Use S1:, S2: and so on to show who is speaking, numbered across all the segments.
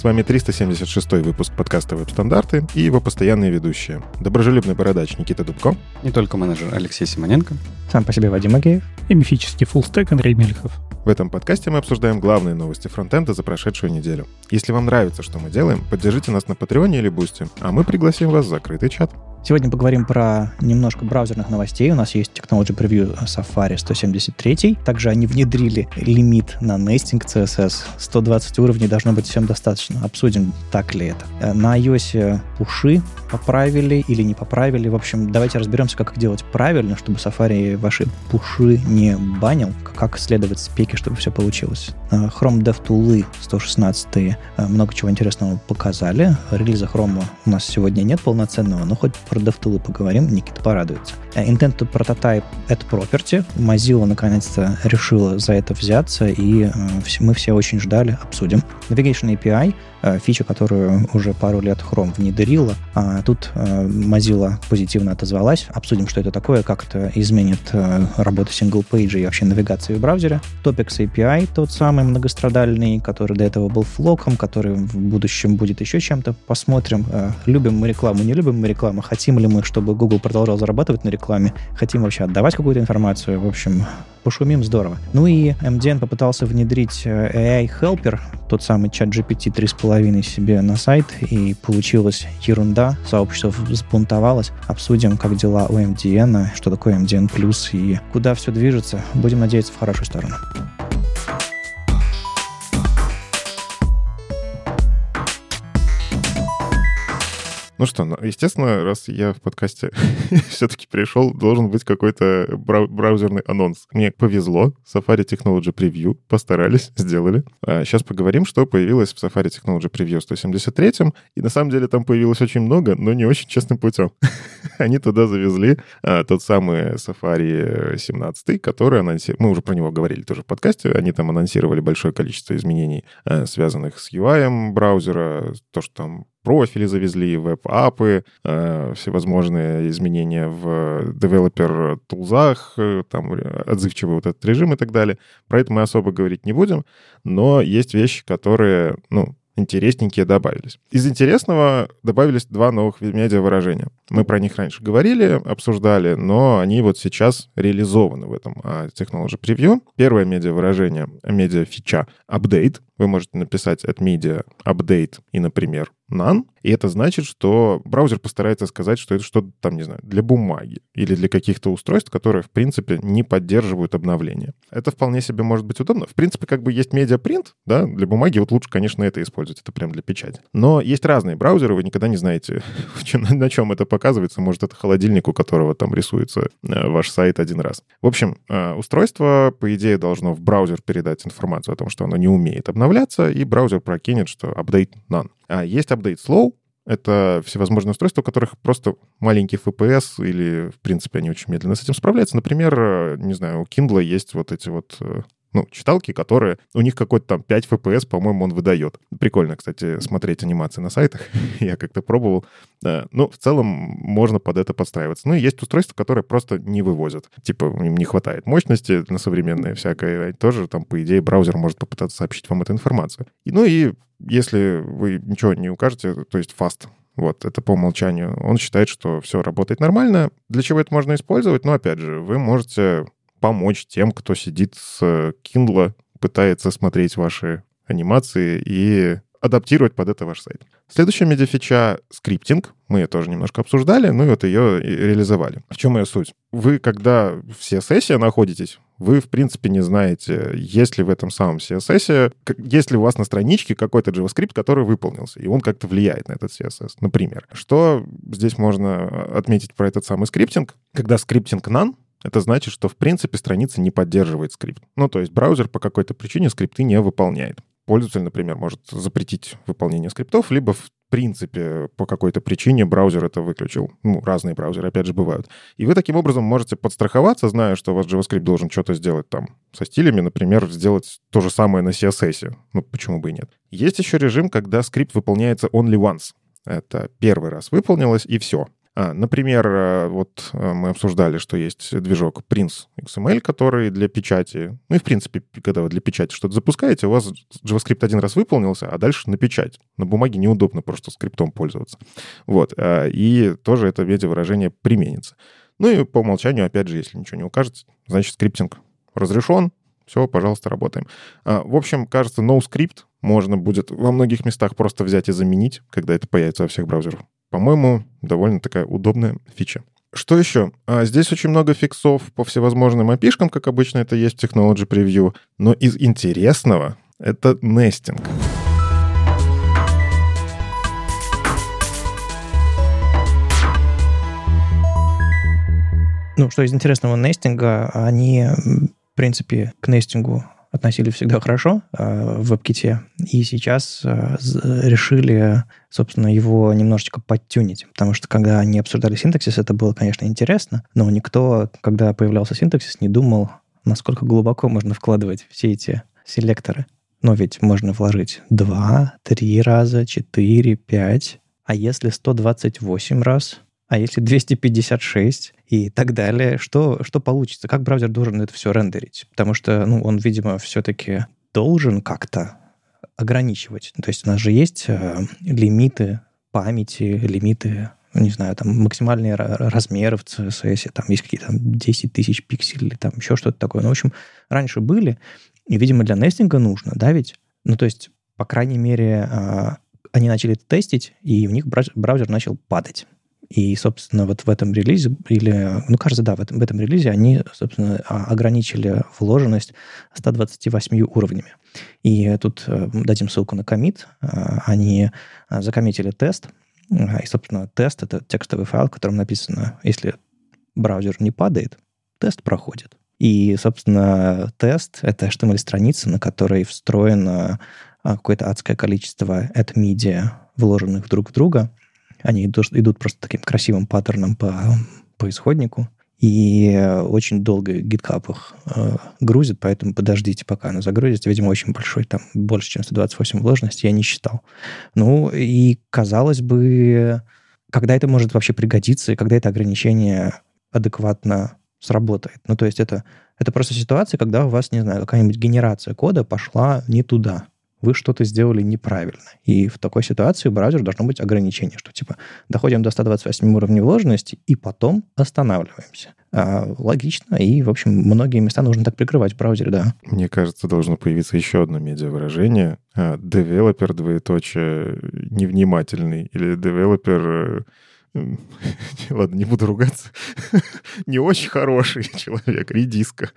S1: С вами 376 выпуск подкаста «Веб-стандарты» и его постоянные ведущие. Дружелюбный бородач Никита Дубко.
S2: Не только менеджер Алексей Симоненко.
S3: Сам по себе Вадим Агеев.
S4: И мифический фуллстек Андрей Мельхов.
S1: В этом подкасте мы обсуждаем главные новости фронтенда за прошедшую неделю. Если вам нравится, что мы делаем, поддержите нас на Патреоне или Бусти, а мы пригласим вас в закрытый чат.
S3: Сегодня поговорим про немножко браузерных новостей. У нас есть Technology Preview Safari 173. Также они внедрили лимит на нестинг CSS. 120 уровней должно быть всем достаточно. Обсудим, так ли это. Э, на iOS пуши поправили или не поправили. В общем, давайте разберемся, как их делать правильно, чтобы Safari ваши пуши не банил, как следовать спеке, чтобы все получилось. Э, Chrome DevTools 116 э, много чего интересного показали. Релиза Chrome у нас сегодня нет полноценного, но хоть про DevTools поговорим, Никита порадуется. Э, Intent to Prototype — это property. Mozilla наконец-то решила за это взяться, и э, мы все очень ждали, обсудим. Navigation API э, — фича, которую уже пару лет Chrome внедрила. А тут Mozilla позитивно отозвалась. Обсудим, что это такое, как это изменит работу сингл-пейджа и вообще навигации в браузере. Topics API — тот самый многострадальный, который до этого был флоком, который в будущем будет еще чем-то. Посмотрим, любим мы рекламу, не любим мы рекламу, хотим хотим ли мы, чтобы Google продолжал зарабатывать на рекламе, хотим вообще отдавать какую-то информацию. В общем, пошумим здорово. Ну и MDN попытался внедрить э, AI Helper, тот самый чат GPT 3.5 себе на сайт, и получилась ерунда, сообщество взбунтовалось. Обсудим, как дела у MDN, что такое MDN+, и куда все движется. Будем надеяться в хорошую сторону.
S1: Ну что, ну, естественно, раз я в подкасте все-таки пришел, должен быть какой-то брау- браузерный анонс. Мне повезло, Safari Technology Preview постарались, сделали. А сейчас поговорим, что появилось в Safari Technology Preview 173. И на самом деле там появилось очень много, но не очень честным путем. Они туда завезли а, тот самый Safari 17, который анонсировали. Мы уже про него говорили тоже в подкасте. Они там анонсировали большое количество изменений, а, связанных с UI браузера, то, что там профили завезли, веб-апы, э, всевозможные изменения в девелопер-тулзах, э, там отзывчивый вот этот режим и так далее. Про это мы особо говорить не будем, но есть вещи, которые, ну, интересненькие добавились. Из интересного добавились два новых медиа-выражения. Мы про них раньше говорили, обсуждали, но они вот сейчас реализованы в этом а, Technology Preview. Первое медиа-выражение, медиа-фича — update. Вы можете написать от media update и, например, none. И это значит, что браузер постарается сказать, что это что-то там, не знаю, для бумаги или для каких-то устройств, которые, в принципе, не поддерживают обновления. Это вполне себе может быть удобно. В принципе, как бы есть медиапринт, да, для бумаги вот лучше, конечно, это использовать, это прям для печати. Но есть разные браузеры, вы никогда не знаете, на чем это показывается. Может, это холодильник, у которого там рисуется э, ваш сайт один раз. В общем, э, устройство, по идее, должно в браузер передать информацию о том, что оно не умеет обновляться, и браузер прокинет, что update none. А есть update slow, это всевозможные устройства, у которых просто маленький FPS или, в принципе, они очень медленно с этим справляются. Например, э, не знаю, у Kindle есть вот эти вот э, ну, читалки, которые... У них какой-то там 5 FPS, по-моему, он выдает. Прикольно, кстати, смотреть анимации на сайтах. Я как-то пробовал. Ну, в целом, можно под это подстраиваться. Ну, и есть устройства, которые просто не вывозят. Типа, им не хватает мощности на современное всякое. Тоже там, по идее, браузер может попытаться сообщить вам эту информацию. И, ну и если вы ничего не укажете, то есть fast, вот, это по умолчанию. Он считает, что все работает нормально. Для чего это можно использовать? Ну, опять же, вы можете помочь тем, кто сидит с Kindle, пытается смотреть ваши анимации и адаптировать под это ваш сайт. Следующая медиафича — scripting. Мы ее тоже немножко обсуждали, ну и вот ее реализовали. В чем ее суть? Вы, когда в CSS находитесь, вы, в принципе, не знаете, есть ли в этом самом CSS, есть ли у вас на страничке какой-то JavaScript, который выполнился, и он как-то влияет на этот CSS, например. Что здесь можно отметить про этот самый scripting? Когда scripting none, это значит, что в принципе страница не поддерживает скрипт. Ну, то есть браузер по какой-то причине скрипты не выполняет. Пользователь, например, может запретить выполнение скриптов, либо в принципе по какой-то причине браузер это выключил. Ну, разные браузеры, опять же, бывают. И вы таким образом можете подстраховаться, зная, что у вас JavaScript должен что-то сделать там со стилями, например, сделать то же самое на CSS. Ну, почему бы и нет. Есть еще режим, когда скрипт выполняется only once. Это первый раз выполнилось, и все. А, например, э, вот э, мы обсуждали, что есть движок Prince XML, который для печати, ну и в принципе, когда вы для печати что-то запускаете, у вас JavaScript один раз выполнился, а дальше на печать. На бумаге неудобно просто скриптом пользоваться. Вот. И тоже это медиа-выражение применится. Ну и по умолчанию, опять же, если ничего не укажете, значит, скриптинг разрешен, все, пожалуйста, работаем. В общем, кажется, NoScript можно будет во многих местах просто взять и заменить, когда это появится во всех браузерах. По-моему, довольно такая удобная фича. Что еще? А, здесь очень много фиксов по всевозможным опишкам, как обычно это есть в Technology Preview. Но из интересного это нестинг.
S3: Ну, что из интересного нестинга, они, в принципе, к нестингу относились всегда хорошо э, в WebKit, и сейчас э, решили, собственно, его немножечко подтюнить, потому что когда они обсуждали синтаксис, это было, конечно, интересно, но никто, когда появлялся синтаксис, не думал, насколько глубоко можно вкладывать все эти селекторы. Но ведь можно вложить 2, 3 раза, 4, 5, а если 128 раз, а если 256, и так далее. Что, что получится? Как браузер должен это все рендерить? Потому что ну, он, видимо, все-таки должен как-то ограничивать. То есть у нас же есть э, лимиты памяти, лимиты, не знаю, там максимальные размеры в CSS, там есть какие-то 10 тысяч пикселей, там еще что-то такое. Ну, в общем, раньше были, и, видимо, для нестинга нужно, да, ведь? Ну, то есть, по крайней мере, э, они начали это тестить, и у них браузер начал падать. И, собственно, вот в этом релизе, или, ну, кажется, да, в этом, в этом релизе они, собственно, а, ограничили вложенность 128 уровнями. И тут э, дадим ссылку на комит. А, они а, закоммитили тест, и, собственно, тест — это текстовый файл, в котором написано, если браузер не падает, тест проходит. И, собственно, тест — это HTML-страница, на которой встроено какое-то адское количество at media, вложенных друг в друга, они идут, идут просто таким красивым паттерном по, по исходнику. И очень долго GitHub их э, грузит, поэтому подождите, пока оно загрузится. Видимо, очень большой, там больше, чем 128 вложенности, я не считал. Ну, и казалось бы, когда это может вообще пригодиться, и когда это ограничение адекватно сработает. Ну, то есть это, это просто ситуация, когда у вас, не знаю, какая-нибудь генерация кода пошла не туда вы что-то сделали неправильно. И в такой ситуации у браузера должно быть ограничение, что типа доходим до 128 уровней вложенности и потом останавливаемся. А, логично, и, в общем, многие места нужно так прикрывать в браузере, да.
S1: Мне кажется, должно появиться еще одно медиа-выражение. Девелопер, двоеточие, невнимательный, или девелопер ладно, не буду ругаться, не очень хороший человек, редиска.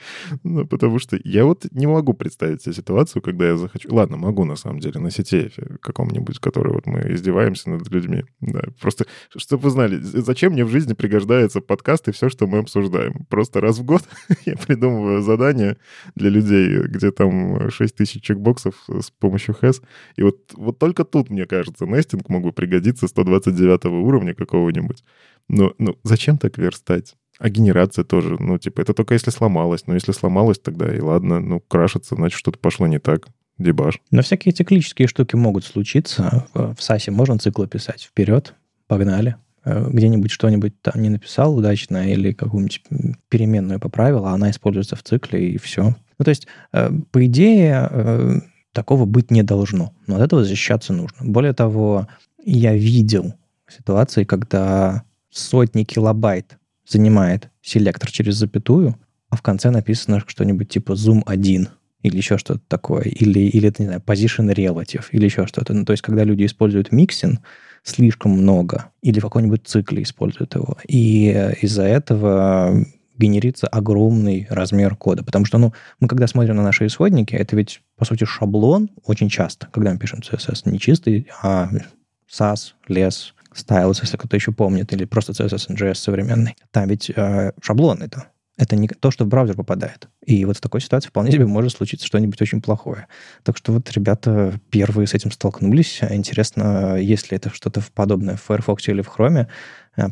S1: Ну, потому что я вот не могу представить себе ситуацию, когда я захочу... Ладно, могу, на самом деле, на CTF каком-нибудь, который вот мы издеваемся над людьми. Да, просто, чтобы вы знали, зачем мне в жизни пригождается подкаст и все, что мы обсуждаем. Просто раз в год я придумываю задание для людей, где там 6 тысяч чекбоксов с помощью HES. И вот, вот только тут, мне кажется, нестинг мог бы пригодиться 129 уровня какого какого-нибудь. Но ну, зачем так верстать? А генерация тоже, ну, типа, это только если сломалось. Но если сломалось, тогда и ладно, ну, крашится, значит, что-то пошло не так. Дебаш.
S3: Но всякие циклические штуки могут случиться. В САСе можно циклы писать. Вперед, погнали. Э, где-нибудь что-нибудь там не написал удачно или какую-нибудь переменную поправил, а она используется в цикле, и все. Ну, то есть, э, по идее, э, такого быть не должно. Но от этого защищаться нужно. Более того, я видел ситуации, когда сотни килобайт занимает селектор через запятую, а в конце написано что-нибудь типа zoom 1 или еще что-то такое, или, или не знаю, position relative, или еще что-то. Ну, то есть, когда люди используют миксин слишком много, или в каком-нибудь цикле используют его, и из-за этого генерится огромный размер кода. Потому что, ну, мы когда смотрим на наши исходники, это ведь, по сути, шаблон очень часто, когда мы пишем CSS, не чистый, а SAS, less, Styles, если кто-то еще помнит, или просто CSS JS современный. Там ведь э, шаблон это. Это не то, что в браузер попадает. И вот в такой ситуации вполне себе может случиться что-нибудь очень плохое. Так что вот ребята первые с этим столкнулись. Интересно, есть ли это что-то подобное в Firefox или в Chrome,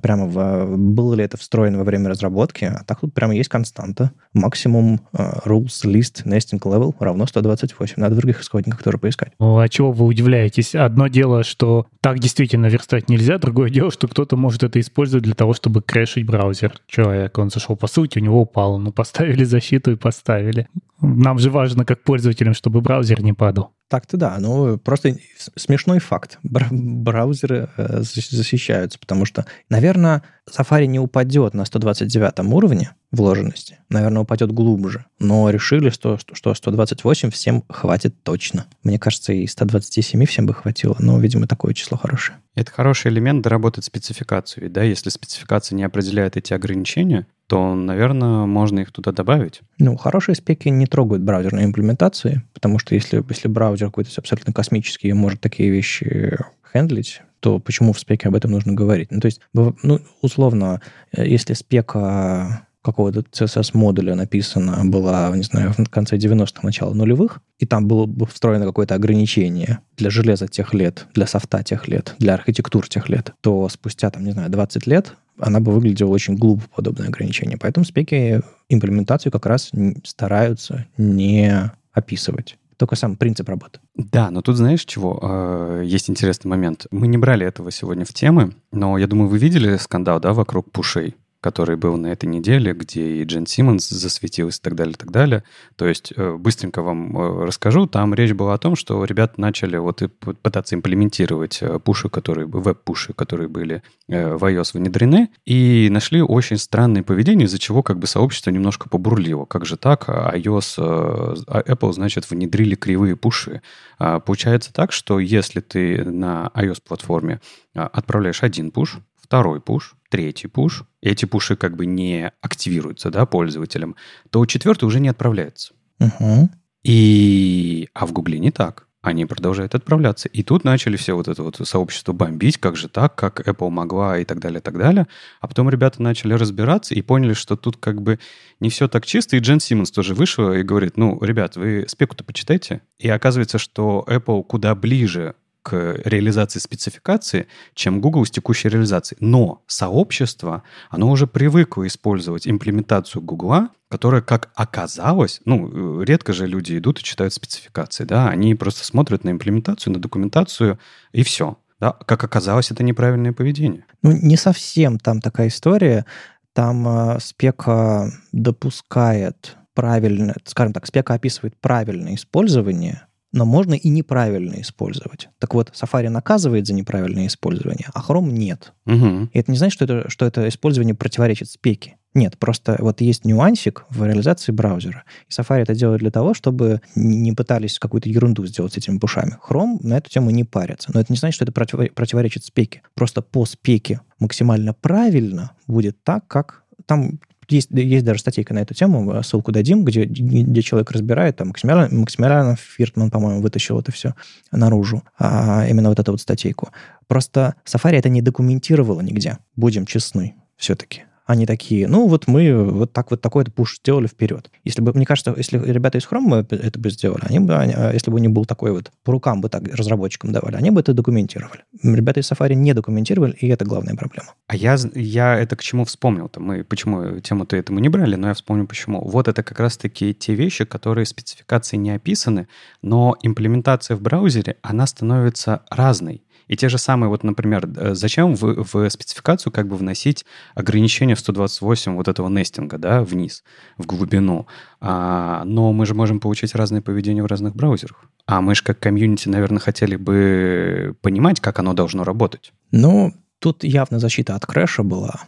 S3: прямо в, было ли это встроено во время разработки, а так тут прямо есть константа. Максимум uh, rules list nesting level равно 128. Надо в других исходниках тоже поискать.
S4: Ну, а чего вы удивляетесь? Одно дело, что так действительно верстать нельзя, другое дело, что кто-то может это использовать для того, чтобы крэшить браузер. Человек, он зашел по сути, у него упало. Ну, поставили защиту и поставили. Нам же важно, как пользователям, чтобы браузер не падал.
S3: Так-то да, ну просто смешной факт. Браузеры э, защищаются, потому что, наверное, Safari не упадет на 129 уровне вложенности, наверное, упадет глубже, но решили, что, что 128 всем хватит точно. Мне кажется, и 127 всем бы хватило, но, видимо, такое число хорошее.
S2: Это хороший элемент доработать спецификацию, да, если спецификация не определяет эти ограничения, то, наверное, можно их туда добавить.
S3: Ну, хорошие спеки не трогают браузерные имплементации, потому что если, если браузер какой-то абсолютно космический и может такие вещи хендлить, то почему в спеке об этом нужно говорить? Ну, то есть, ну, условно, э, если спека какого-то CSS-модуля написана была, не знаю, в конце 90-х, начало нулевых, и там было бы встроено какое-то ограничение для железа тех лет, для софта тех лет, для архитектур тех лет, то спустя, там, не знаю, 20 лет она бы выглядела очень глупо, подобное ограничение. Поэтому спеки имплементацию как раз стараются не описывать только сам принцип работы.
S2: Да, но тут знаешь чего? Э, есть интересный момент. Мы не брали этого сегодня в темы, но я думаю, вы видели скандал, да, вокруг пушей? Который был на этой неделе, где и Джен Симмонс засветилась и так далее, и так далее. То есть э, быстренько вам э, расскажу. Там речь была о том, что ребята начали вот пытаться имплементировать э, пуши, которые, веб-пуши, которые были в iOS внедрены, и нашли очень странное поведение, из-за чего как бы сообщество немножко побурлило. Как же так? iOS, а Apple, значит, внедрили кривые пуши. А получается так, что если ты на iOS-платформе отправляешь один пуш, второй пуш, третий пуш, эти пуши как бы не активируются, да, пользователям, то четвертый уже не отправляется.
S3: Угу.
S2: И... А в Гугле не так. Они продолжают отправляться. И тут начали все вот это вот сообщество бомбить, как же так, как Apple могла и так далее, так далее. А потом ребята начали разбираться и поняли, что тут как бы не все так чисто. И Джен Симмонс тоже вышел и говорит, ну, ребят, вы спеку-то почитайте. И оказывается, что Apple куда ближе к реализации спецификации, чем Google с текущей реализацией. Но сообщество, оно уже привыкло использовать имплементацию Google, которая, как оказалось, ну, редко же люди идут и читают спецификации, да, они просто смотрят на имплементацию, на документацию, и все. Да, как оказалось, это неправильное поведение.
S3: Ну, не совсем там такая история. Там э, спека допускает правильно, скажем так, спека описывает правильное использование но можно и неправильно использовать. Так вот, Safari наказывает за неправильное использование, а Chrome нет.
S2: Угу.
S3: И это не значит, что это, что это использование противоречит спеке. Нет, просто вот есть нюансик в реализации браузера. И Safari это делает для того, чтобы не пытались какую-то ерунду сделать с этими пушами. Chrome на эту тему не парится. Но это не значит, что это противоречит спеке. Просто по спеке максимально правильно будет так, как там есть, есть даже статейка на эту тему, э, ссылку дадим, где, где человек разбирает, там Максимилиан, Максимилиан Фиртман, по-моему, вытащил это все наружу, а, именно вот эту вот статейку. Просто Safari это не документировало нигде, будем честны все-таки они такие, ну вот мы вот так вот такой-то пуш сделали вперед. Если бы, мне кажется, если ребята из Chrome это бы сделали, они бы, они, а если бы не был такой вот, по рукам бы так разработчикам давали, они бы это документировали. Ребята из Safari не документировали, и это главная проблема.
S2: А я, я это к чему вспомнил-то? Мы почему тему-то этому не брали, но я вспомнил почему. Вот это как раз-таки те вещи, которые спецификации не описаны, но имплементация в браузере, она становится разной. И те же самые, вот, например, э, зачем в, в спецификацию как бы вносить ограничение в 128 вот этого нестинга, да, вниз, в глубину. А, но мы же можем получить разное поведение в разных браузерах. А мы же как комьюнити, наверное, хотели бы понимать, как оно должно работать.
S3: Ну, тут явно защита от крэша была.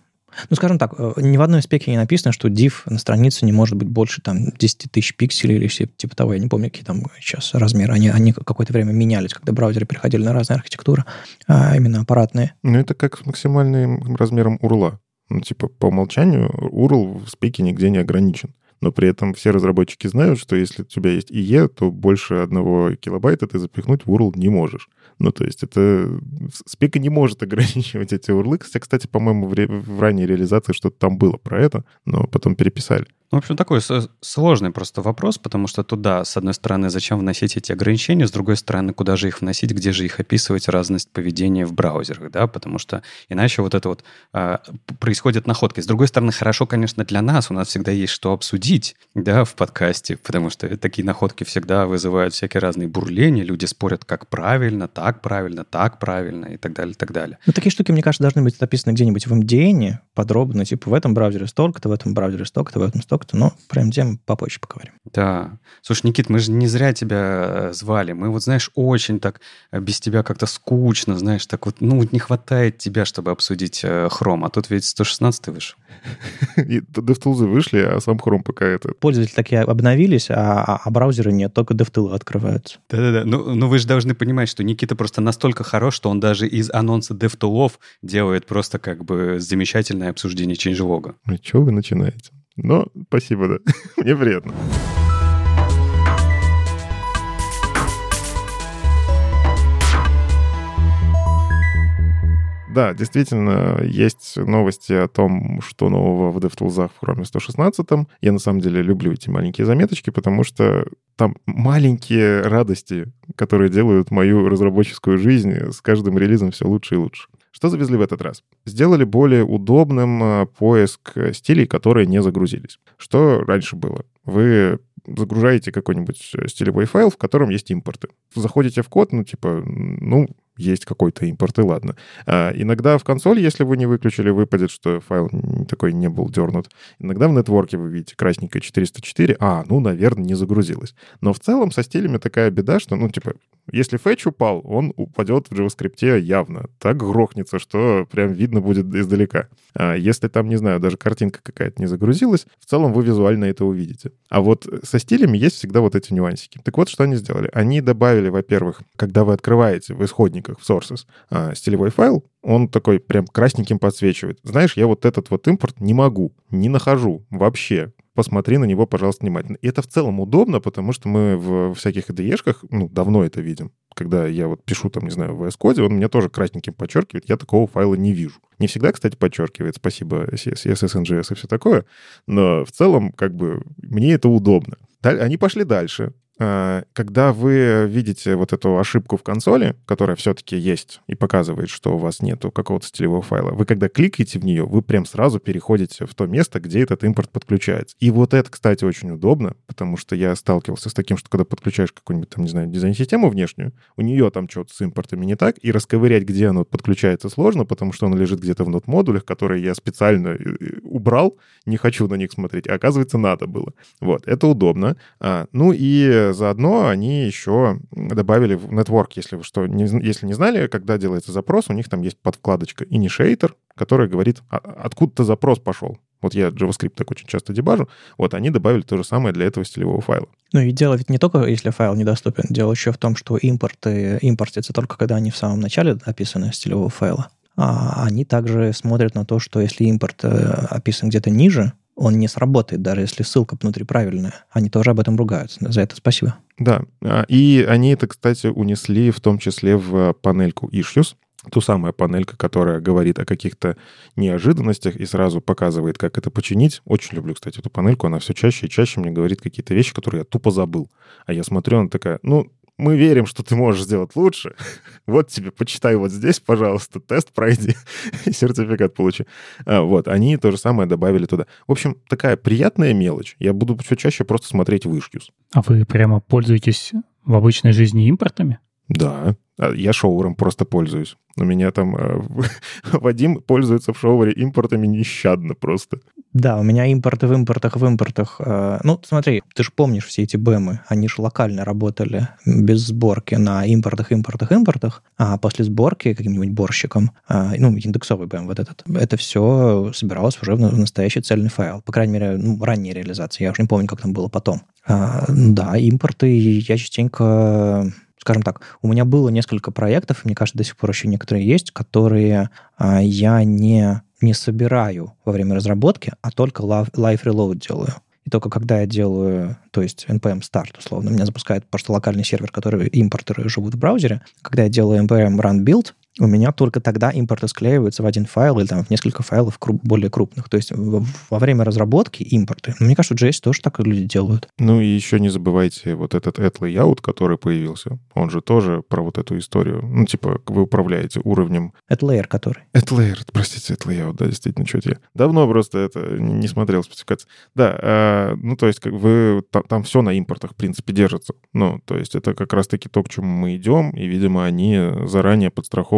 S3: Ну, скажем так, э, ни в одной спеке не написано, что div на странице не может быть больше там 10 тысяч пикселей или типа того. Я не помню, какие там сейчас размеры. Они, они какое-то время менялись, когда браузеры переходили на разные архитектуры, а именно аппаратные.
S1: Ну, это как с максимальным размером урла. Ну, типа, по умолчанию URL в спеке нигде не ограничен. Но при этом все разработчики знают, что если у тебя есть IE, то больше одного килобайта ты запихнуть в URL не можешь. Ну, то есть это... Спека не может ограничивать эти урлы. Кстати, по-моему, в, ре... в ранней реализации что-то там было про это, но потом переписали.
S2: В общем, такой сложный просто вопрос, потому что туда, с одной стороны, зачем вносить эти ограничения, с другой стороны, куда же их вносить, где же их описывать, разность поведения в браузерах, да, потому что иначе вот это вот а, происходит находки. С другой стороны, хорошо, конечно, для нас, у нас всегда есть что обсудить, да, в подкасте, потому что такие находки всегда вызывают всякие разные бурления, люди спорят, как правильно, так правильно, так правильно и так далее, и так далее.
S3: Ну, такие штуки, мне кажется, должны быть написаны где-нибудь в MDN подробно, типа в этом браузере столько-то, в этом браузере столько-то, в этом столько как-то, но про MDM попозже поговорим.
S2: Да. Слушай, Никит, мы же не зря тебя э, звали. Мы вот, знаешь, очень так э, без тебя как-то скучно, знаешь, так вот, ну, не хватает тебя, чтобы обсудить э, Chrome. А тут ведь 116 вышел.
S1: И DevTools вышли, а сам Chrome пока это...
S3: Пользователи такие обновились, а, а, а браузеры нет, только DevTools открываются.
S2: Да-да-да. Ну, ну, вы же должны понимать, что Никита просто настолько хорош, что он даже из анонса DevTools делает просто как бы замечательное обсуждение changelog.
S1: Ну, что вы начинаете? Но спасибо, да. Мне приятно. Да, действительно, есть новости о том, что нового в DevTools Chrome 116. Я на самом деле люблю эти маленькие заметочки, потому что там маленькие радости, которые делают мою разработческую жизнь с каждым релизом все лучше и лучше. Что завезли в этот раз? Сделали более удобным э, поиск стилей, которые не загрузились. Что раньше было? Вы загружаете какой-нибудь э, стилевой файл, в котором есть импорты. Заходите в код, ну, типа, ну, есть какой-то импорт, и ладно. А, иногда в консоль, если вы не выключили, выпадет, что файл такой не был дернут. Иногда в нетворке вы видите красненькое 404, а, ну, наверное, не загрузилось. Но в целом со стилями такая беда, что, ну, типа, если фетч упал, он упадет в JavaScript явно. Так грохнется, что прям видно будет издалека. А если там, не знаю, даже картинка какая-то не загрузилась, в целом вы визуально это увидите. А вот со стилями есть всегда вот эти нюансики. Так вот, что они сделали? Они добавили, во-первых, когда вы открываете в исходниках, в sources, а, стилевой файл, он такой прям красненьким подсвечивает. Знаешь, я вот этот вот импорт не могу, не нахожу вообще посмотри на него, пожалуйста, внимательно. И это в целом удобно, потому что мы в всяких IDE-шках, ну, давно это видим. Когда я вот пишу там, не знаю, в VS Code, он меня тоже красненьким подчеркивает, я такого файла не вижу. Не всегда, кстати, подчеркивает, спасибо CSS, NGS и все такое, но в целом, как бы, мне это удобно. Они пошли дальше. А, когда вы видите вот эту ошибку в консоли, которая все-таки есть и показывает, что у вас нету какого-то стилевого файла, вы когда кликаете в нее, вы прям сразу переходите в то место, где этот импорт подключается. И вот это, кстати, очень удобно, потому что я сталкивался с таким, что когда подключаешь какую-нибудь там, не знаю, дизайн-систему внешнюю, у нее там что-то с импортами не так, и расковырять, где оно подключается, сложно, потому что оно лежит где-то в нот-модулях, которые я специально э, э, убрал, не хочу на них смотреть, а оказывается, надо было. Вот, это удобно. А, ну и заодно они еще добавили в Network, если вы что, не, если не знали, когда делается запрос, у них там есть подвкладочка Initiator, которая говорит, «А, откуда-то запрос пошел. Вот я JavaScript так очень часто дебажу. Вот они добавили то же самое для этого стилевого файла.
S3: Ну и дело ведь не только, если файл недоступен. Дело еще в том, что импорты импортятся только когда они в самом начале описаны стилевого файла. А они также смотрят на то, что если импорт э, описан где-то ниже, он не сработает, даже если ссылка внутри правильная. Они тоже об этом ругаются. За это спасибо.
S1: Да, а, и они это, кстати, унесли в том числе в панельку Issues, ту самую панелька, которая говорит о каких-то неожиданностях и сразу показывает, как это починить. Очень люблю, кстати, эту панельку. Она все чаще и чаще мне говорит какие-то вещи, которые я тупо забыл. А я смотрю, она такая, ну, мы верим, что ты можешь сделать лучше. Вот тебе, почитай вот здесь, пожалуйста, тест пройди и сертификат получи. А, вот, они то же самое добавили туда. В общем, такая приятная мелочь. Я буду все чаще просто смотреть в
S4: А вы прямо пользуетесь в обычной жизни импортами?
S1: Да, я шоуром просто пользуюсь. У меня там э, Вадим пользуется в шоуре импортами нещадно просто.
S3: Да, у меня импорты в импортах в импортах. Э, ну, смотри, ты же помнишь все эти бэмы, они же локально работали без сборки на импортах, импортах, импортах, а после сборки каким-нибудь борщиком, э, ну, индексовый бэм вот этот, это все собиралось уже в настоящий цельный файл. По крайней мере, ну, ранняя реализация. Я уже не помню, как там было потом. А, да, импорты я частенько скажем так, у меня было несколько проектов, и мне кажется, до сих пор еще некоторые есть, которые а, я не, не собираю во время разработки, а только live reload делаю. И только когда я делаю, то есть npm start, условно, меня запускает просто локальный сервер, который импортеры живут в браузере. Когда я делаю npm run build, У меня только тогда импорты склеиваются в один файл или там в несколько файлов круп, более крупных. То есть во время разработки импорты. Мне кажется, JS тоже так люди делают.
S1: Ну и еще не забывайте вот этот add layout, который появился. Он же тоже про вот эту историю. Ну, типа, вы управляете уровнем...
S3: Это layer который.
S1: Это layer, простите, это layout, да, действительно, что-то я давно просто это не смотрел спецификации. Да, э, ну, то есть как вы... Там, там все на импортах, в принципе, держится. Ну, то есть это как раз-таки то, к чему мы идем, и, видимо, они заранее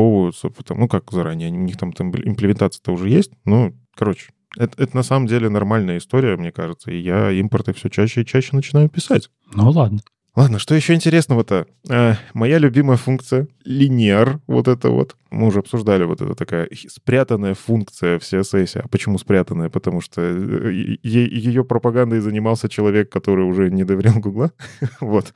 S1: подстраховываются, потому, ну, как заранее, у них там, там имплементация-то уже есть, ну, короче, это, это на самом деле нормальная история, мне кажется, и я импорты все чаще и чаще начинаю писать.
S4: Ну ладно.
S1: Ладно, что еще интересного-то? Э, моя любимая функция — линейр, вот это вот. Мы уже обсуждали вот эта такая спрятанная функция в CSS. А почему спрятанная? Потому что э, ее пропагандой занимался человек, который уже не доверял Гугла. вот,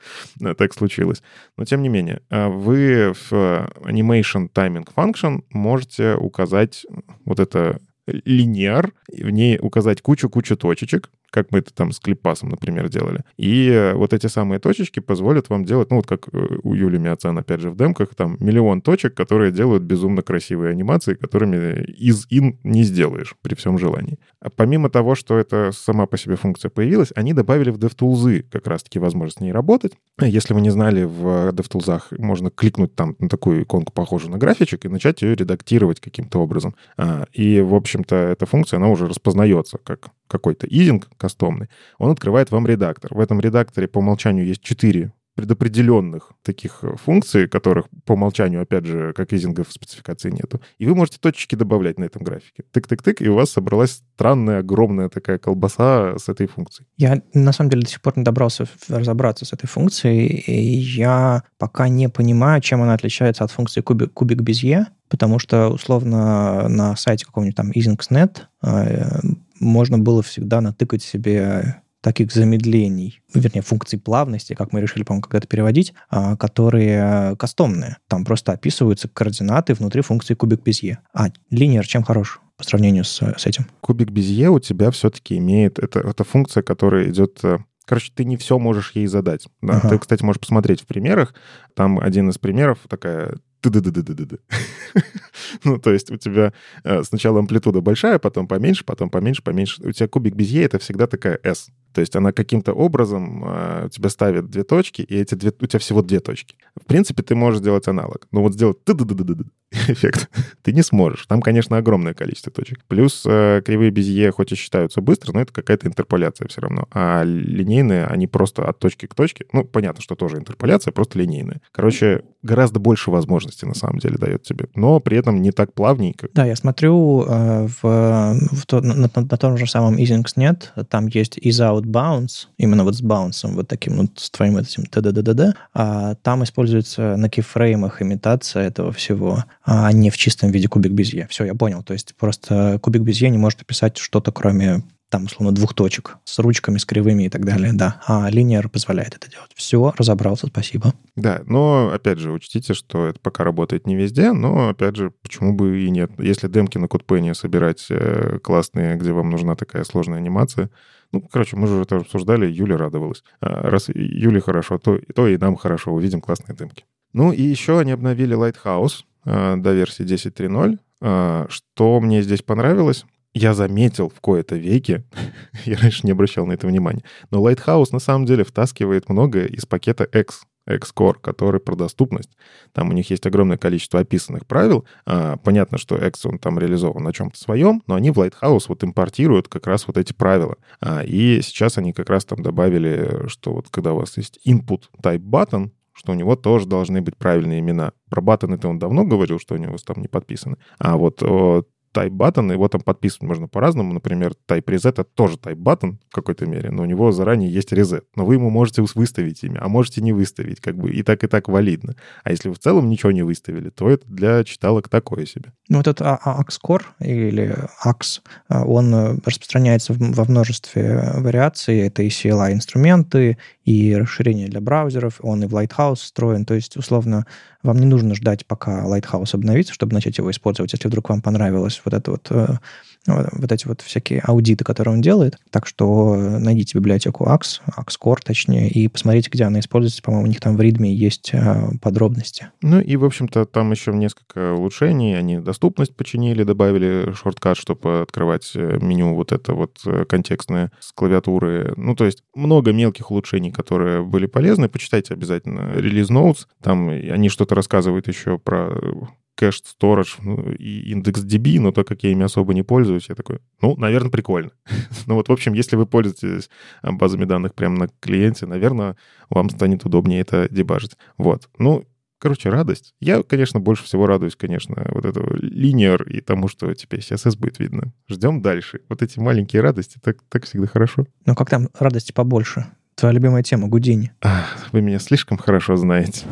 S1: так случилось. Но тем не менее, э, вы в Animation Timing Function можете указать вот это линейр, в ней указать кучу-кучу точечек, как мы это там с клипасом, например, делали. И вот эти самые точечки позволят вам делать, ну вот как э, у Юли Миоцен, опять же, в демках, там миллион точек, которые делают безумно красивые анимации, которыми из ин не сделаешь при всем желании. А помимо того, что это сама по себе функция появилась, они добавили в DevTools как раз-таки возможность с ней работать. Если вы не знали, в DevTools можно кликнуть там на такую иконку, похожую на графичек, и начать ее редактировать каким-то образом. А, и, в общем-то, эта функция, она уже распознается как какой-то изинг кастомный, он открывает вам редактор. В этом редакторе по умолчанию есть четыре предопределенных таких э, функций, которых по умолчанию, опять же, как изингов в спецификации нету. И вы можете точечки добавлять на этом графике. Тык-тык-тык, и у вас собралась странная, огромная такая колбаса с этой функцией.
S3: Я, на самом деле, до сих пор не добрался разобраться с этой функцией, и я пока не понимаю, чем она отличается от функции кубик, кубик Безье, потому что, условно, на сайте какого-нибудь там Easings.net э, можно было всегда натыкать себе таких замедлений, вернее, функций плавности, как мы решили, по-моему, когда-то переводить, а, которые кастомные. Там просто описываются координаты внутри функции кубик Безье. А линейр чем хорош? по сравнению с, с этим.
S1: Кубик Безье у тебя все-таки имеет... Это, это функция, которая идет э, Короче, ты не все можешь ей задать. Да? Ага. Ты, кстати, можешь посмотреть в примерах. Там один из примеров такая ну, то есть у тебя э, сначала амплитуда большая, потом поменьше, потом поменьше, поменьше. У тебя кубик Безье — это всегда такая S. То есть она каким-то образом э, тебя ставит две точки, и эти две, у тебя всего две точки. В принципе, ты можешь сделать аналог. Но вот сделать эффект ты не сможешь. Там, конечно, огромное количество точек. Плюс э, кривые Безье хоть и считаются быстро, но это какая-то интерполяция все равно. А линейные, они просто от точки к точке. Ну, понятно, что тоже интерполяция, просто линейные. Короче, гораздо больше возможностей на самом деле дает тебе, но при этом не так плавненько.
S3: Да, я смотрю э, в, в на, на, на том же самом EasingSnet, там есть is-out bounce, именно вот с баунсом, вот таким вот с твоим этим т-д-д-д-д, а там используется на кейфреймах имитация этого всего, а не в чистом виде кубик Безье. Все, я понял. То есть просто кубик Безье не может описать что-то, кроме там, условно, двух точек с ручками, с кривыми и так далее, да. А линейер позволяет это делать. Все, разобрался, спасибо.
S1: Да, но, опять же, учтите, что это пока работает не везде, но, опять же, почему бы и нет. Если демки на CodePen собирать э, классные, где вам нужна такая сложная анимация, ну, короче, мы же это обсуждали, Юля радовалась. А раз Юле хорошо, то, то и нам хорошо, увидим классные демки. Ну и еще они обновили Lighthouse э, до версии 10.3.0. Э, что мне здесь понравилось? я заметил в кои-то веке, я раньше не обращал на это внимания, но Lighthouse на самом деле втаскивает многое из пакета X, X-Core, который про доступность. Там у них есть огромное количество описанных правил. А, понятно, что X, он там реализован на чем-то своем, но они в Lighthouse вот импортируют как раз вот эти правила. А, и сейчас они как раз там добавили, что вот когда у вас есть input type button, что у него тоже должны быть правильные имена. Про баттон это он давно говорил, что у него там не подписаны. А вот button, его там подписывать можно по-разному. Например, reset — это тоже button в какой-то мере, но у него заранее есть reset. Но вы ему можете выставить имя, а можете не выставить, как бы и так, и так валидно. А если вы в целом ничего не выставили, то это для читалок такое себе.
S3: Ну, вот этот AXCore или AX, он распространяется во множестве вариаций. Это и CLI-инструменты, и расширение для браузеров, он и в Lighthouse встроен. То есть, условно, вам не нужно ждать, пока Lighthouse обновится, чтобы начать его использовать, если вдруг вам понравилось вот это вот э, вот эти вот всякие аудиты, которые он делает. Так что найдите библиотеку AX, AXCore точнее, и посмотрите, где она используется. По-моему, у них там в README есть а, подробности.
S1: Ну и, в общем-то, там еще несколько улучшений. Они доступность починили, добавили шорткат, чтобы открывать э, меню вот это вот э, контекстное с клавиатуры. Ну, то есть много мелких улучшений, которые были полезны. Почитайте обязательно релиз notes. Там они что-то рассказывают еще про кэш storage ну, и индекс DB, но так как я ими особо не пользуюсь, я такой, ну, наверное, прикольно. ну вот, в общем, если вы пользуетесь а, базами данных прямо на клиенте, наверное, вам станет удобнее это дебажить. Вот. Ну, Короче, радость. Я, конечно, больше всего радуюсь, конечно, вот этого линейр и тому, что теперь CSS будет видно. Ждем дальше. Вот эти маленькие радости, так, так всегда хорошо.
S3: Ну, как там радости побольше? Твоя любимая тема, Гудини.
S1: Вы меня слишком хорошо знаете.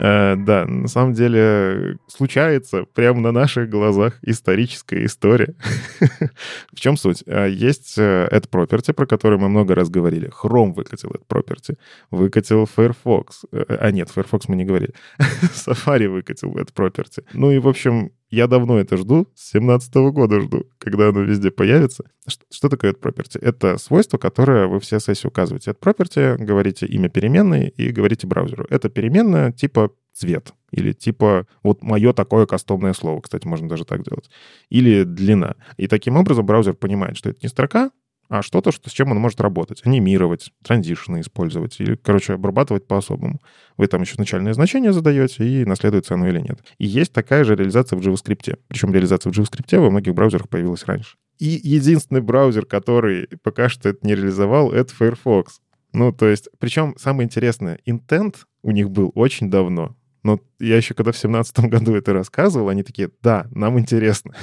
S1: Э, да, на самом деле случается прямо на наших глазах историческая история. В чем суть? Э, есть э, Add Property, про который мы много раз говорили. Chrome выкатил Add Property, выкатил Firefox. А нет, Firefox мы не говорили. Safari выкатил Add Property. Ну и, в общем, я давно это жду, с 2017 года жду, когда оно везде появится. Что, что такое add property? Это свойство, которое вы в CSS указываете. Add property, говорите имя переменной и говорите браузеру. Это переменная типа цвет или типа вот мое такое кастомное слово, кстати, можно даже так делать, или длина. И таким образом браузер понимает, что это не строка, а что-то, что, с чем он может работать. Анимировать, транзишны использовать или, короче, обрабатывать по-особому. Вы там еще начальное значение задаете, и наследуется оно или нет. И есть такая же реализация в JavaScript. Причем реализация в JavaScript во многих браузерах появилась раньше. И единственный браузер, который пока что это не реализовал, это Firefox. Ну, то есть, причем самое интересное, intent у них был очень давно. Но я еще когда в семнадцатом году это рассказывал, они такие, да, нам интересно.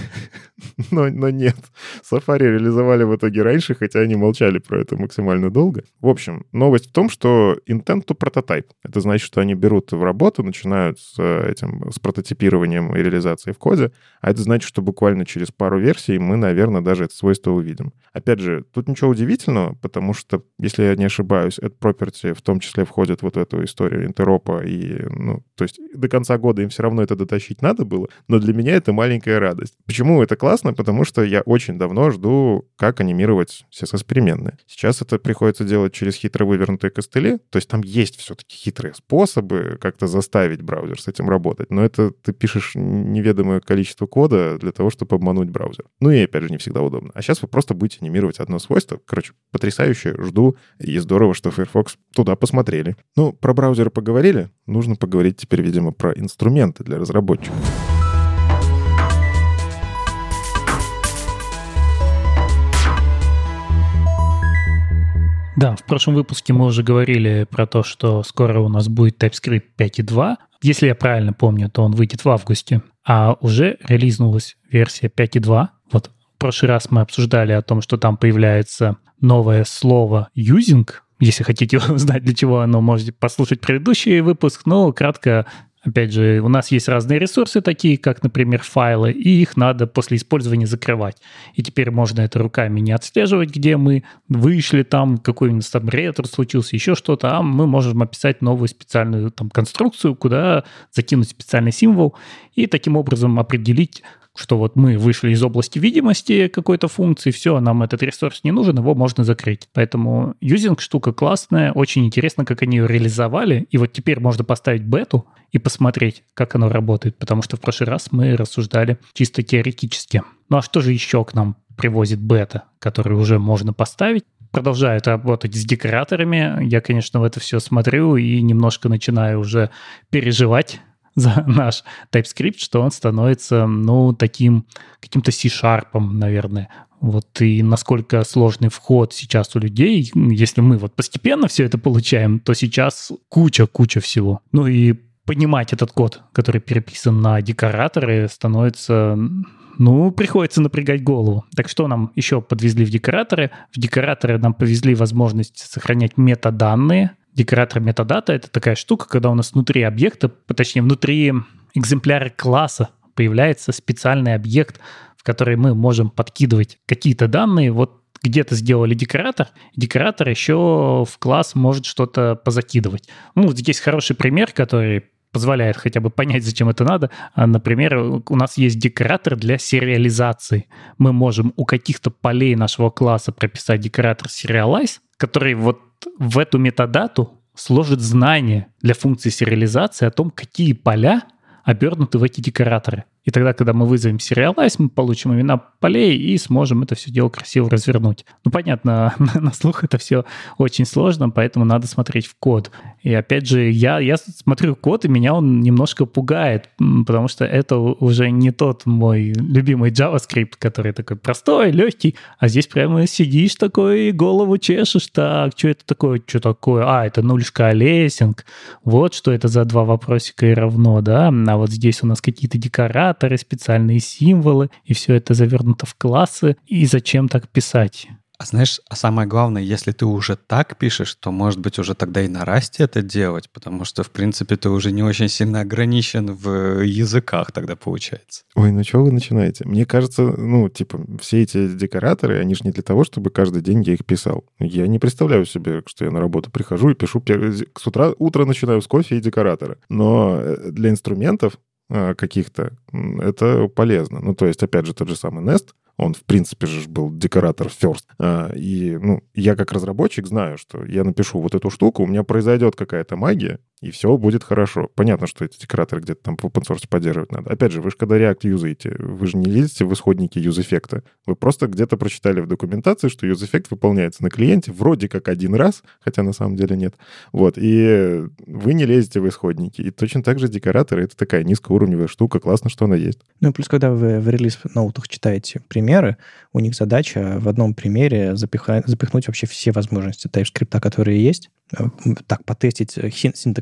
S1: но, но нет. Safari реализовали в итоге раньше, хотя они молчали про это максимально долго. В общем, новость в том, что intent to prototype. Это значит, что они берут в работу, начинают с этим, с прототипированием и реализацией в коде, а это значит, что буквально через пару версий мы, наверное, даже это свойство увидим. Опять же, тут ничего удивительного, потому что, если я не ошибаюсь, это property в том числе входит вот в эту историю интеропа и, ну, то есть до конца года им все равно это дотащить надо было, но для меня это маленькая радость. Почему это классно? Потому что я очень давно жду, как анимировать CSS-переменные. Сейчас это приходится делать через хитро вывернутые костыли, то есть там есть все-таки хитрые способы как-то заставить браузер с этим работать, но это ты пишешь неведомое количество кода для того, чтобы обмануть браузер. Ну и, опять же, не всегда удобно. А сейчас вы просто будете анимировать одно свойство. Короче, потрясающе, жду, и здорово, что Firefox туда посмотрели. Ну, про браузеры поговорили, нужно поговорить теперь, видимо, про инструменты для разработчиков.
S4: Да, в прошлом выпуске мы уже говорили про то, что скоро у нас будет TypeScript 5.2. Если я правильно помню, то он выйдет в августе. А уже релизнулась версия 5.2. Вот в прошлый раз мы обсуждали о том, что там появляется новое слово using. Если хотите узнать, для чего оно, можете послушать предыдущий выпуск. Но кратко Опять же, у нас есть разные ресурсы, такие как, например, файлы, и их надо после использования закрывать. И теперь можно это руками не отслеживать, где мы вышли там, какой-нибудь там ретро случился, еще что-то, а мы можем описать новую специальную там конструкцию, куда закинуть специальный символ и таким образом определить, что вот мы вышли из области видимости какой-то функции, все, нам этот ресурс не нужен, его можно закрыть. Поэтому юзинг штука классная, очень интересно, как они ее реализовали. И вот теперь можно поставить бету и посмотреть, как оно работает, потому что в прошлый раз мы рассуждали чисто теоретически. Ну а что же еще к нам привозит бета, который уже можно поставить? продолжает работать с декораторами. Я, конечно, в это все смотрю и немножко начинаю уже переживать за наш TypeScript, что он становится, ну, таким каким-то C-Sharp, наверное. Вот и насколько сложный вход сейчас у людей, если мы вот постепенно все это получаем, то сейчас куча-куча всего. Ну и понимать этот код, который переписан на декораторы, становится ну, приходится напрягать голову. Так что нам еще подвезли в декораторы? В декораторы нам повезли возможность сохранять метаданные, Декоратор метадата — это такая штука, когда у нас внутри объекта, точнее, внутри экземпляра класса появляется специальный объект, в который мы можем подкидывать какие-то данные. Вот где-то сделали декоратор, декоратор еще в класс может что-то позакидывать. Ну, здесь хороший пример, который позволяет хотя бы понять, зачем это надо. А, например, у нас есть декоратор для сериализации. Мы можем у каких-то полей нашего класса прописать декоратор serialize, который вот в эту метадату сложит знания для функции сериализации о том, какие поля обернуты в эти декораторы. И тогда, когда мы вызовем Serialize, мы получим имена полей и сможем это все дело красиво развернуть. Ну, понятно, на слух это все очень сложно, поэтому надо смотреть в код. И опять же, я, я смотрю код, и меня он немножко пугает, потому что это уже не тот мой любимый JavaScript, который такой простой, легкий, а здесь прямо сидишь такой, голову чешешь, так, что это такое, что такое? А, это нуль лессинг, вот что это за два вопросика и равно, да? А вот здесь у нас какие-то декорации, операторы, специальные символы, и все это завернуто в классы. И зачем так писать?
S2: А знаешь, а самое главное, если ты уже так пишешь, то, может быть, уже тогда и на расте это делать, потому что, в принципе, ты уже не очень сильно ограничен в языках тогда получается.
S1: Ой, ну что вы начинаете? Мне кажется, ну, типа, все эти декораторы, они же не для того, чтобы каждый день я их писал. Я не представляю себе, что я на работу прихожу и пишу с утра, утро начинаю с кофе и декоратора. Но э, для инструментов Э, каких-то, это полезно. Ну, то есть, опять же, тот же самый Nest, он, в принципе же, был декоратор first. А, и, ну, я как разработчик знаю, что я напишу вот эту штуку, у меня произойдет какая-то магия, и все будет хорошо. Понятно, что эти декораторы где-то там в open source поддерживать надо. Опять же, вы же когда React юзаете, вы же не лезете в исходники юз-эффекта. Вы просто где-то прочитали в документации, что юз-эффект выполняется на клиенте вроде как один раз, хотя на самом деле нет. Вот, и вы не лезете в исходники. И точно так же декораторы — это такая низкоуровневая штука, классно, что она есть.
S3: Ну и плюс, когда вы в релиз-ноутах читаете примеры, у них задача в одном примере запихать, запихнуть вообще все возможности TypeScript, которые есть, э, так, потестить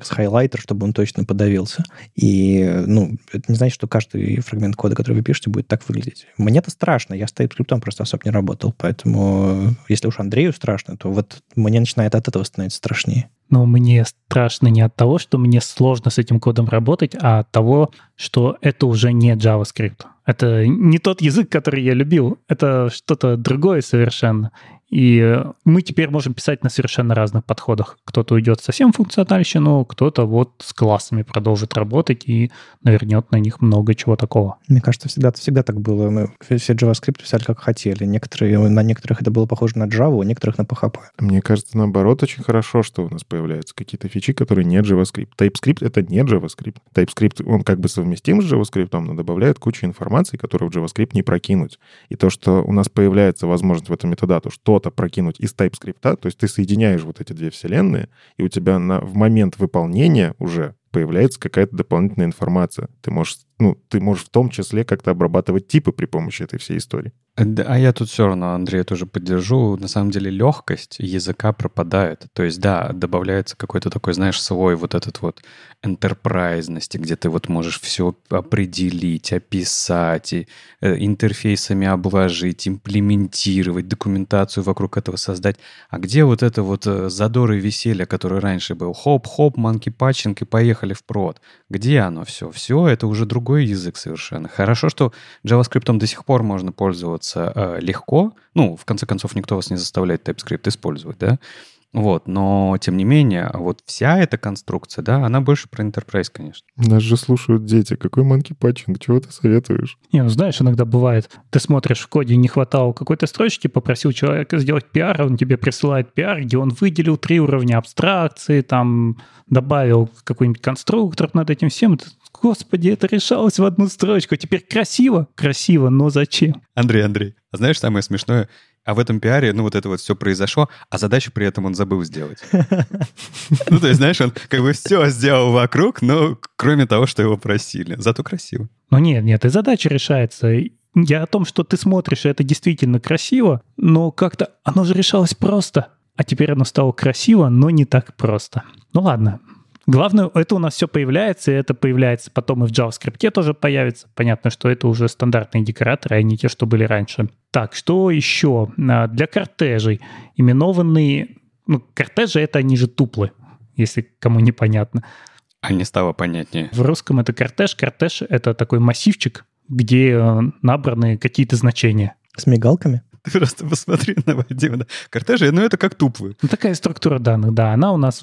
S3: синтекс highlighter, чтобы он точно подавился. И, ну, это не значит, что каждый фрагмент кода, который вы пишете, будет так выглядеть. Мне-то страшно, я с TypeScript просто особо не работал, поэтому если уж Андрею страшно, то вот мне начинает от этого становиться страшнее.
S4: Но мне страшно не от того, что мне сложно с этим кодом работать, а от того, что это уже не JavaScript. Это не тот язык, который я любил. Это что-то другое совершенно. И мы теперь можем писать на совершенно разных подходах. Кто-то уйдет совсем в функциональщину, кто-то вот с классами продолжит работать и навернет на них много чего такого.
S3: Мне кажется, всегда, всегда так было. Мы все JavaScript писали как хотели. Некоторые, на некоторых это было похоже на Java, у некоторых на PHP.
S1: Мне кажется, наоборот, очень хорошо, что у нас появляются какие-то фичи, которые не JavaScript. TypeScript — это не JavaScript. TypeScript, он как бы совместим с JavaScript, но добавляет кучу информации, которую в JavaScript не прокинуть. И то, что у нас появляется возможность в этом метадату что что-то прокинуть из TypeScript, то есть ты соединяешь вот эти две вселенные, и у тебя на, в момент выполнения уже появляется какая-то дополнительная информация. Ты можешь, ну, ты можешь в том числе как-то обрабатывать типы при помощи этой всей истории.
S2: А я тут все равно, Андрей, тоже поддержу. На самом деле легкость языка пропадает. То есть, да, добавляется какой-то такой, знаешь, свой вот этот вот энтерпрайзности, где ты вот можешь все определить, описать, и, э, интерфейсами обложить, имплементировать, документацию вокруг этого создать. А где вот это вот э, задор и веселье, который раньше был? Хоп-хоп, манки-патчинг и поехали в прод. Где оно все? Все, это уже другой язык совершенно. Хорошо, что JavaScript до сих пор можно пользоваться э, легко. Ну, в конце концов, никто вас не заставляет TypeScript использовать, да? Вот, но тем не менее, вот вся эта конструкция, да, она больше про enterprise, конечно.
S1: Нас же слушают дети. Какой манки патчинг? Чего ты советуешь?
S4: Не, ну знаешь, иногда бывает, ты смотришь в коде, не хватало какой-то строчки, попросил человека сделать пиар, он тебе присылает пиар, где он выделил три уровня абстракции, там добавил какой-нибудь конструктор над этим всем. Господи, это решалось в одну строчку. Теперь красиво? Красиво, но зачем?
S2: Андрей, Андрей, а знаешь самое смешное? А в этом пиаре, ну, вот это вот все произошло, а задачу при этом он забыл сделать. Ну, то есть, знаешь, он как бы все сделал вокруг, но кроме того, что его просили. Зато красиво.
S4: Ну, нет, нет, и задача решается. Я о том, что ты смотришь, и это действительно красиво, но как-то оно же решалось просто. А теперь оно стало красиво, но не так просто. Ну ладно, Главное, это у нас все появляется, и это появляется потом и в JavaScript тоже появится. Понятно, что это уже стандартные декораторы, а не те, что были раньше. Так, что еще? А, для кортежей именованные... Ну, кортежи — это они же туплы, если кому непонятно.
S2: А не стало понятнее.
S4: В русском это кортеж. Кортеж — это такой массивчик, где э, набраны какие-то значения.
S3: С мигалками?
S2: Ты просто посмотри на Вадима. Кортежи, ну это как туплы.
S4: Ну, такая структура данных, да. Она у нас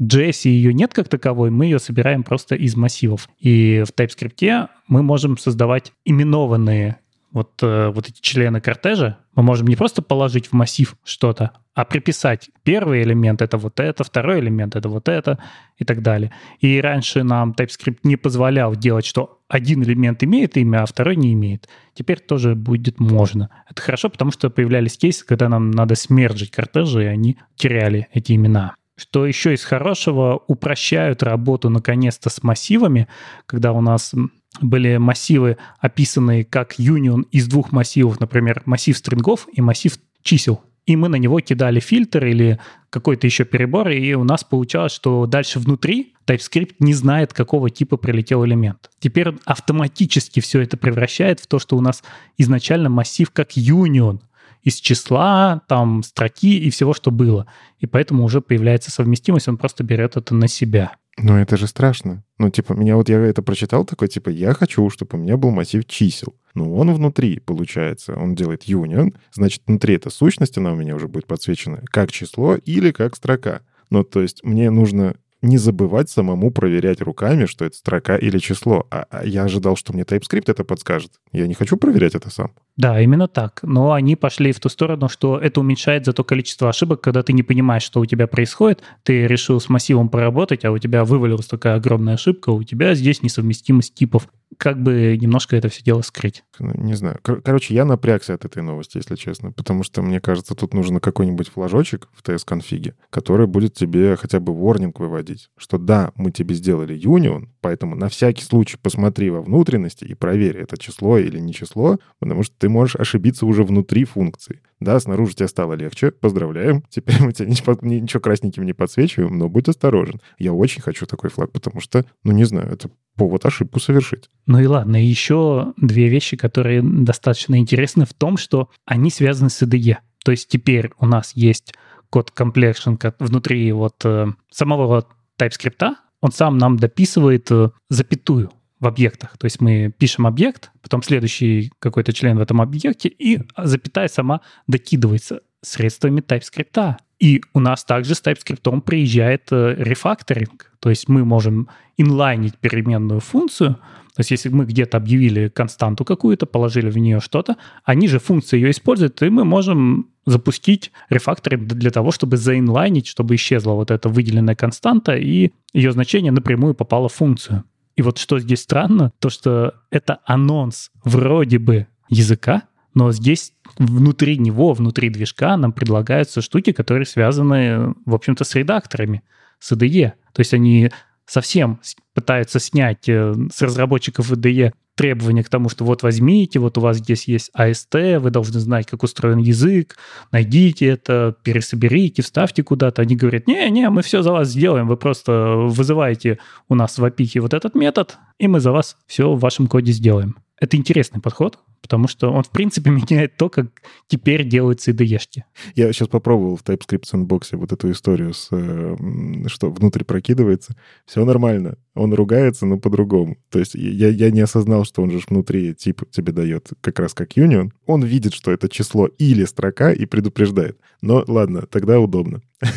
S4: JS ее нет как таковой, мы ее собираем просто из массивов. И в TypeScript мы можем создавать именованные вот, э, вот эти члены кортежа, мы можем не просто положить в массив что-то, а приписать первый элемент — это вот это, второй элемент — это вот это и так далее. И раньше нам TypeScript не позволял делать, что один элемент имеет имя, а второй не имеет. Теперь тоже будет можно. Это хорошо, потому что появлялись кейсы, когда нам надо смержить кортежи, и они теряли эти имена. Что еще из хорошего, упрощают работу наконец-то с массивами, когда у нас были массивы, описанные как юнион из двух массивов, например, массив стрингов и массив чисел. И мы на него кидали фильтр или какой-то еще перебор, и у нас получалось, что дальше внутри TypeScript не знает, какого типа прилетел элемент. Теперь он автоматически все это превращает в то, что у нас изначально массив как юнион из числа, там, строки и всего, что было. И поэтому уже появляется совместимость, он просто берет это на себя.
S1: Но это же страшно. Ну, типа, меня вот я это прочитал такой, типа, я хочу, чтобы у меня был массив чисел. Ну, он внутри, получается, он делает union, значит, внутри эта сущность, она у меня уже будет подсвечена как число или как строка. Ну, то есть мне нужно не забывать самому проверять руками, что это строка или число. А, а я ожидал, что мне TypeScript это подскажет. Я не хочу проверять это сам.
S4: Да, именно так. Но они пошли в ту сторону, что это уменьшает зато количество ошибок, когда ты не понимаешь, что у тебя происходит. Ты решил с массивом поработать, а у тебя вывалилась такая огромная ошибка, у тебя здесь несовместимость типов. Как бы немножко это все дело скрыть.
S1: Ну, не знаю. Кор- короче, я напрягся от этой новости, если честно, потому что, мне кажется, тут нужен какой-нибудь флажочек в TS-конфиге, который будет тебе хотя бы ворнинг выводить, что да, мы тебе сделали union, поэтому на всякий случай посмотри во внутренности и проверь, это число или не число, потому что ты можешь ошибиться уже внутри функции. Да, снаружи тебе стало легче, поздравляем. Теперь мы тебе ничего, красненьким не подсвечиваем, но будь осторожен. Я очень хочу такой флаг, потому что, ну не знаю, это повод ошибку совершить.
S4: Ну и ладно, еще две вещи, которые достаточно интересны в том, что они связаны с IDE. То есть теперь у нас есть код completion внутри вот э, самого TypeScript, он сам нам дописывает э, запятую в объектах. То есть мы пишем объект, потом следующий какой-то член в этом объекте, и запятая сама докидывается средствами TypeScript. И у нас также с TypeScript приезжает э, рефакторинг. То есть мы можем инлайнить переменную функцию. То есть если мы где-то объявили константу какую-то, положили в нее что-то, они же функции ее используют, и мы можем запустить рефакторинг для того, чтобы заинлайнить, чтобы исчезла вот эта выделенная константа, и ее значение напрямую попало в функцию. И вот что здесь странно, то что это анонс вроде бы языка, но здесь внутри него, внутри движка нам предлагаются штуки, которые связаны, в общем-то, с редакторами, с IDE. То есть они совсем пытаются снять э, с разработчиков IDE требования к тому, что вот возьмите, вот у вас здесь есть AST, вы должны знать, как устроен язык, найдите это, пересоберите, вставьте куда-то. Они говорят, не-не, мы все за вас сделаем, вы просто вызываете у нас в API вот этот метод, и мы за вас все в вашем коде сделаем. Это интересный подход, потому что он, в принципе, меняет то, как теперь делаются IDE-шки.
S1: Я сейчас попробовал в TypeScript Sandbox вот эту историю, с, э, что внутрь прокидывается. Все нормально. Он ругается, но по-другому. То есть я, я не осознал, что он же внутри тип тебе дает как раз как union. Он видит, что это число или строка и предупреждает. Но ладно, тогда удобно.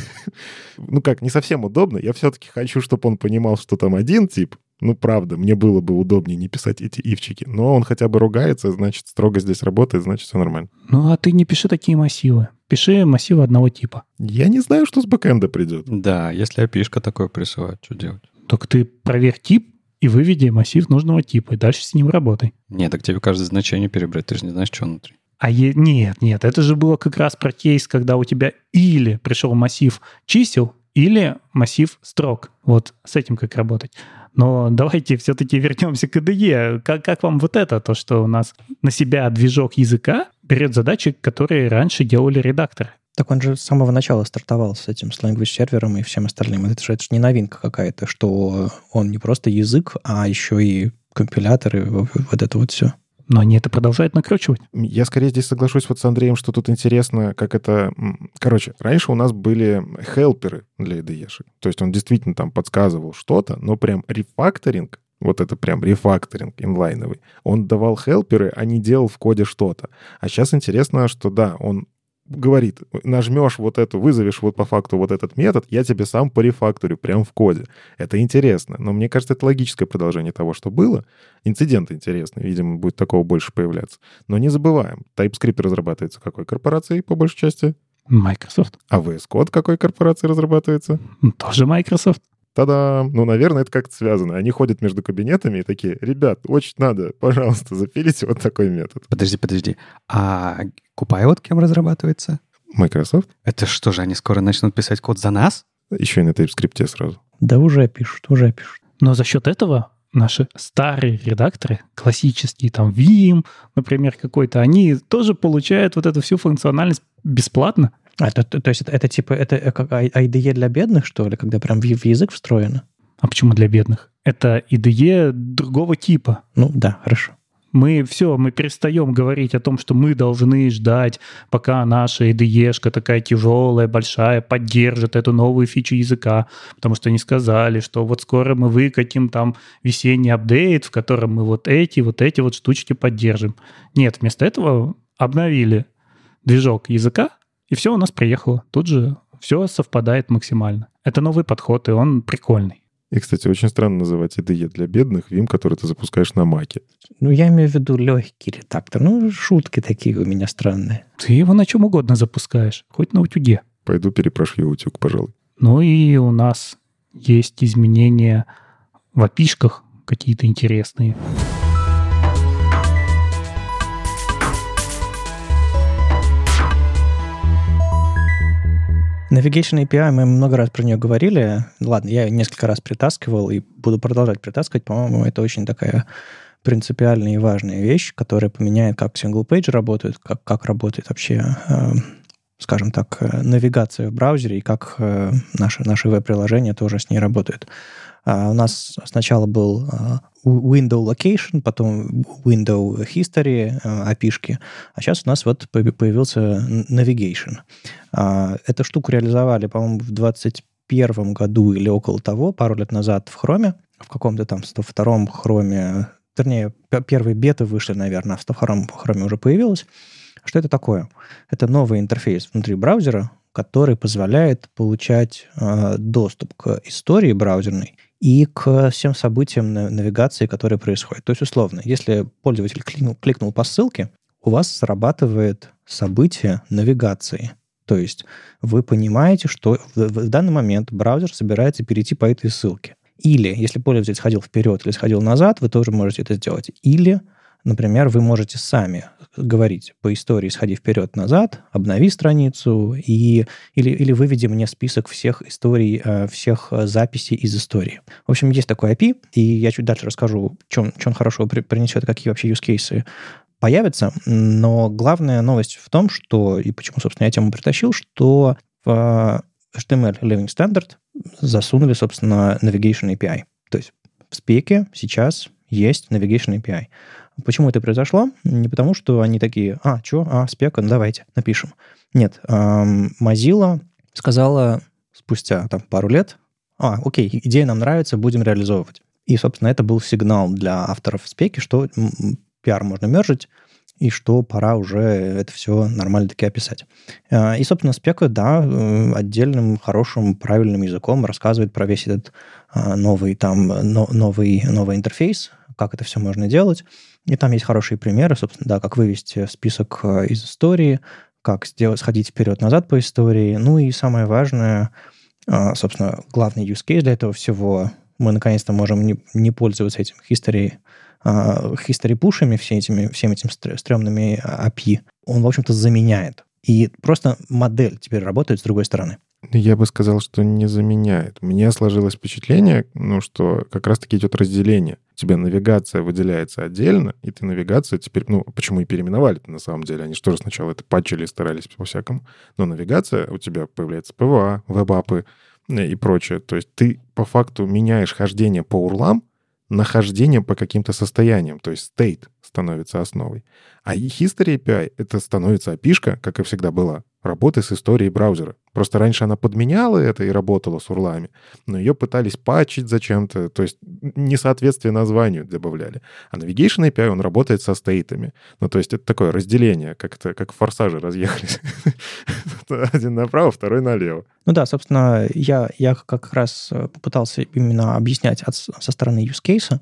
S1: Ну как, не совсем удобно. Я все-таки хочу, чтобы он понимал, что там один тип, ну, правда, мне было бы удобнее не писать эти ивчики. Но он хотя бы ругается, значит, строго здесь работает, значит, все нормально.
S4: Ну, а ты не пиши такие массивы. Пиши массивы одного типа.
S1: Я не знаю, что с бэкэнда придет.
S2: Да, если API-шка такое присылает, что делать?
S4: Только ты проверь тип и выведи массив нужного типа, и дальше с ним работай.
S2: Нет, так тебе каждое значение перебрать, ты же не знаешь, что внутри.
S4: А е... нет, нет, это же было как раз про кейс, когда у тебя или пришел массив чисел, или массив строк. Вот с этим как работать. Но давайте все-таки вернемся к IDE. Как, как вам вот это, то, что у нас на себя движок языка берет задачи, которые раньше делали редакторы?
S3: Так он же с самого начала стартовал с этим, с language сервером и всем остальным. Это же, это же не новинка какая-то, что он не просто язык, а еще и компиляторы, вот это вот все.
S4: Но они это продолжают накручивать.
S1: Я скорее здесь соглашусь вот с Андреем, что тут интересно, как это... Короче, раньше у нас были хелперы для IDE. То есть он действительно там подсказывал что-то, но прям рефакторинг, вот это прям рефакторинг инлайновый, он давал хелперы, а не делал в коде что-то. А сейчас интересно, что да, он говорит, нажмешь вот эту, вызовешь вот по факту вот этот метод, я тебе сам по рефакторю, прям в коде. Это интересно, но мне кажется, это логическое продолжение того, что было. Инцидент интересный, видимо, будет такого больше появляться. Но не забываем, TypeScript разрабатывается какой корпорацией, по большей части?
S4: Microsoft.
S1: А VS Code какой корпорацией разрабатывается?
S4: Тоже Microsoft.
S1: Та-дам! Ну, наверное, это как-то связано. Они ходят между кабинетами и такие, ребят, очень надо, пожалуйста, запилите вот такой метод.
S2: Подожди, подожди. А Copilot кем разрабатывается?
S1: Microsoft?
S2: Это что же, они скоро начнут писать код за нас?
S1: Еще и на TypeScript сразу.
S3: Да уже пишут, уже пишут.
S4: Но за счет этого наши старые редакторы, классические, там, Vim, например, какой-то, они тоже получают вот эту всю функциональность бесплатно.
S3: А, то, то- то есть это, это типа, это э, как I- IDE для бедных, что ли, когда прям в, в язык встроено?
S4: А почему для бедных? Это IDE другого типа.
S3: Ну да, хорошо.
S4: Мы все, мы перестаем говорить о том, что мы должны ждать, пока наша IDE-шка такая тяжелая, большая, поддержит эту новую фичу языка, потому что они сказали, что вот скоро мы выкатим там весенний апдейт, в котором мы вот эти, вот эти вот штучки поддержим. Нет, вместо этого обновили движок языка, и все у нас приехало. Тут же все совпадает максимально. Это новый подход, и он прикольный.
S1: И, кстати, очень странно называть IDE для бедных Vim, который ты запускаешь на Маке.
S3: Ну, я имею в виду легкий редактор. Ну, шутки такие у меня странные.
S4: Ты его на чем угодно запускаешь, хоть на утюге.
S1: Пойду перепрошью утюг, пожалуй.
S4: Ну и у нас есть изменения в опишках какие-то интересные.
S3: Navigation API, мы много раз про нее говорили. Ладно, я ее несколько раз притаскивал и буду продолжать притаскивать. По-моему, это очень такая принципиальная и важная вещь, которая поменяет, как single-page работает, как, как работает вообще, э, скажем так, э, навигация в браузере и как э, наши, наши веб-приложения тоже с ней работают. А у нас сначала был э, window location, потом window history, э, API-шки, а сейчас у нас вот появи- появился navigation. А, Эту штуку реализовали, по-моему, в 2021 году или около того, пару лет назад в Хроме, в каком-то там 102-м Хроме, вернее, первые беты вышли, наверное, а в 102-м Хроме уже появилось. Что это такое? Это новый интерфейс внутри браузера, который позволяет получать э, доступ к истории браузерной и к всем событиям на- навигации, которые происходят. То есть, условно, если пользователь кликнул, кликнул по ссылке, у вас срабатывает событие навигации. То есть вы понимаете, что в, в данный момент браузер собирается перейти по этой ссылке. Или, если пользователь сходил вперед или сходил назад, вы тоже можете это сделать. Или, например, вы можете сами говорить по истории «сходи вперед-назад», «обнови страницу» и, или, или «выведи мне список всех историй, э, всех э, записей из истории». В общем, есть такой API, и я чуть дальше расскажу, чё он хорошего при- принесет, какие вообще use cases появятся. Но главная новость в том, что, и почему, собственно, я тему притащил, что в HTML Living Standard засунули, собственно, Navigation API. То есть в спеке сейчас есть Navigation API. Почему это произошло? Не потому, что они такие, а, что, а, спека, ну давайте, напишем. Нет, эм, Mozilla сказала спустя там пару лет, а, окей, идея нам нравится, будем реализовывать. И, собственно, это был сигнал для авторов спеки, что пиар можно мержить, и что пора уже это все нормально таки описать. Э, И, собственно, спека, да, э, отдельным, хорошим, правильным языком рассказывает про весь этот а, новый там, но- новый, новый интерфейс, как это все можно делать. И там есть хорошие примеры, собственно, да, как вывести список э, из истории, как сделать, сходить вперед-назад по истории. Ну и самое важное, а, собственно, главный use case для этого всего, мы наконец-то можем не, не пользоваться этим history, а, history push ами, все этими, всеми этими стр- стрёмными API. Он, в общем-то, заменяет. И просто модель теперь работает с другой стороны.
S1: Я бы сказал, что не заменяет. Меня сложилось впечатление, ну, что как раз-таки идет разделение. У тебя навигация выделяется отдельно, и ты навигацию теперь, ну, почему и переименовали на самом деле. Они же тоже сначала это патчили, старались по-всякому. Но навигация, у тебя появляется PWA, веб-апы э, и прочее. То есть ты по факту меняешь хождение по урлам на хождение по каким-то состояниям, то есть state, становится основой. А History API — это становится API, как и всегда была, работы с историей браузера. Просто раньше она подменяла это и работала с урлами, но ее пытались патчить зачем-то, то есть несоответствие названию добавляли. А Navigation API, он работает со стейтами. Ну, то есть это такое разделение, как, это, как форсажи разъехались. Один направо, второй налево.
S3: Ну да, собственно, я, я как раз э, попытался именно объяснять от, со стороны use case.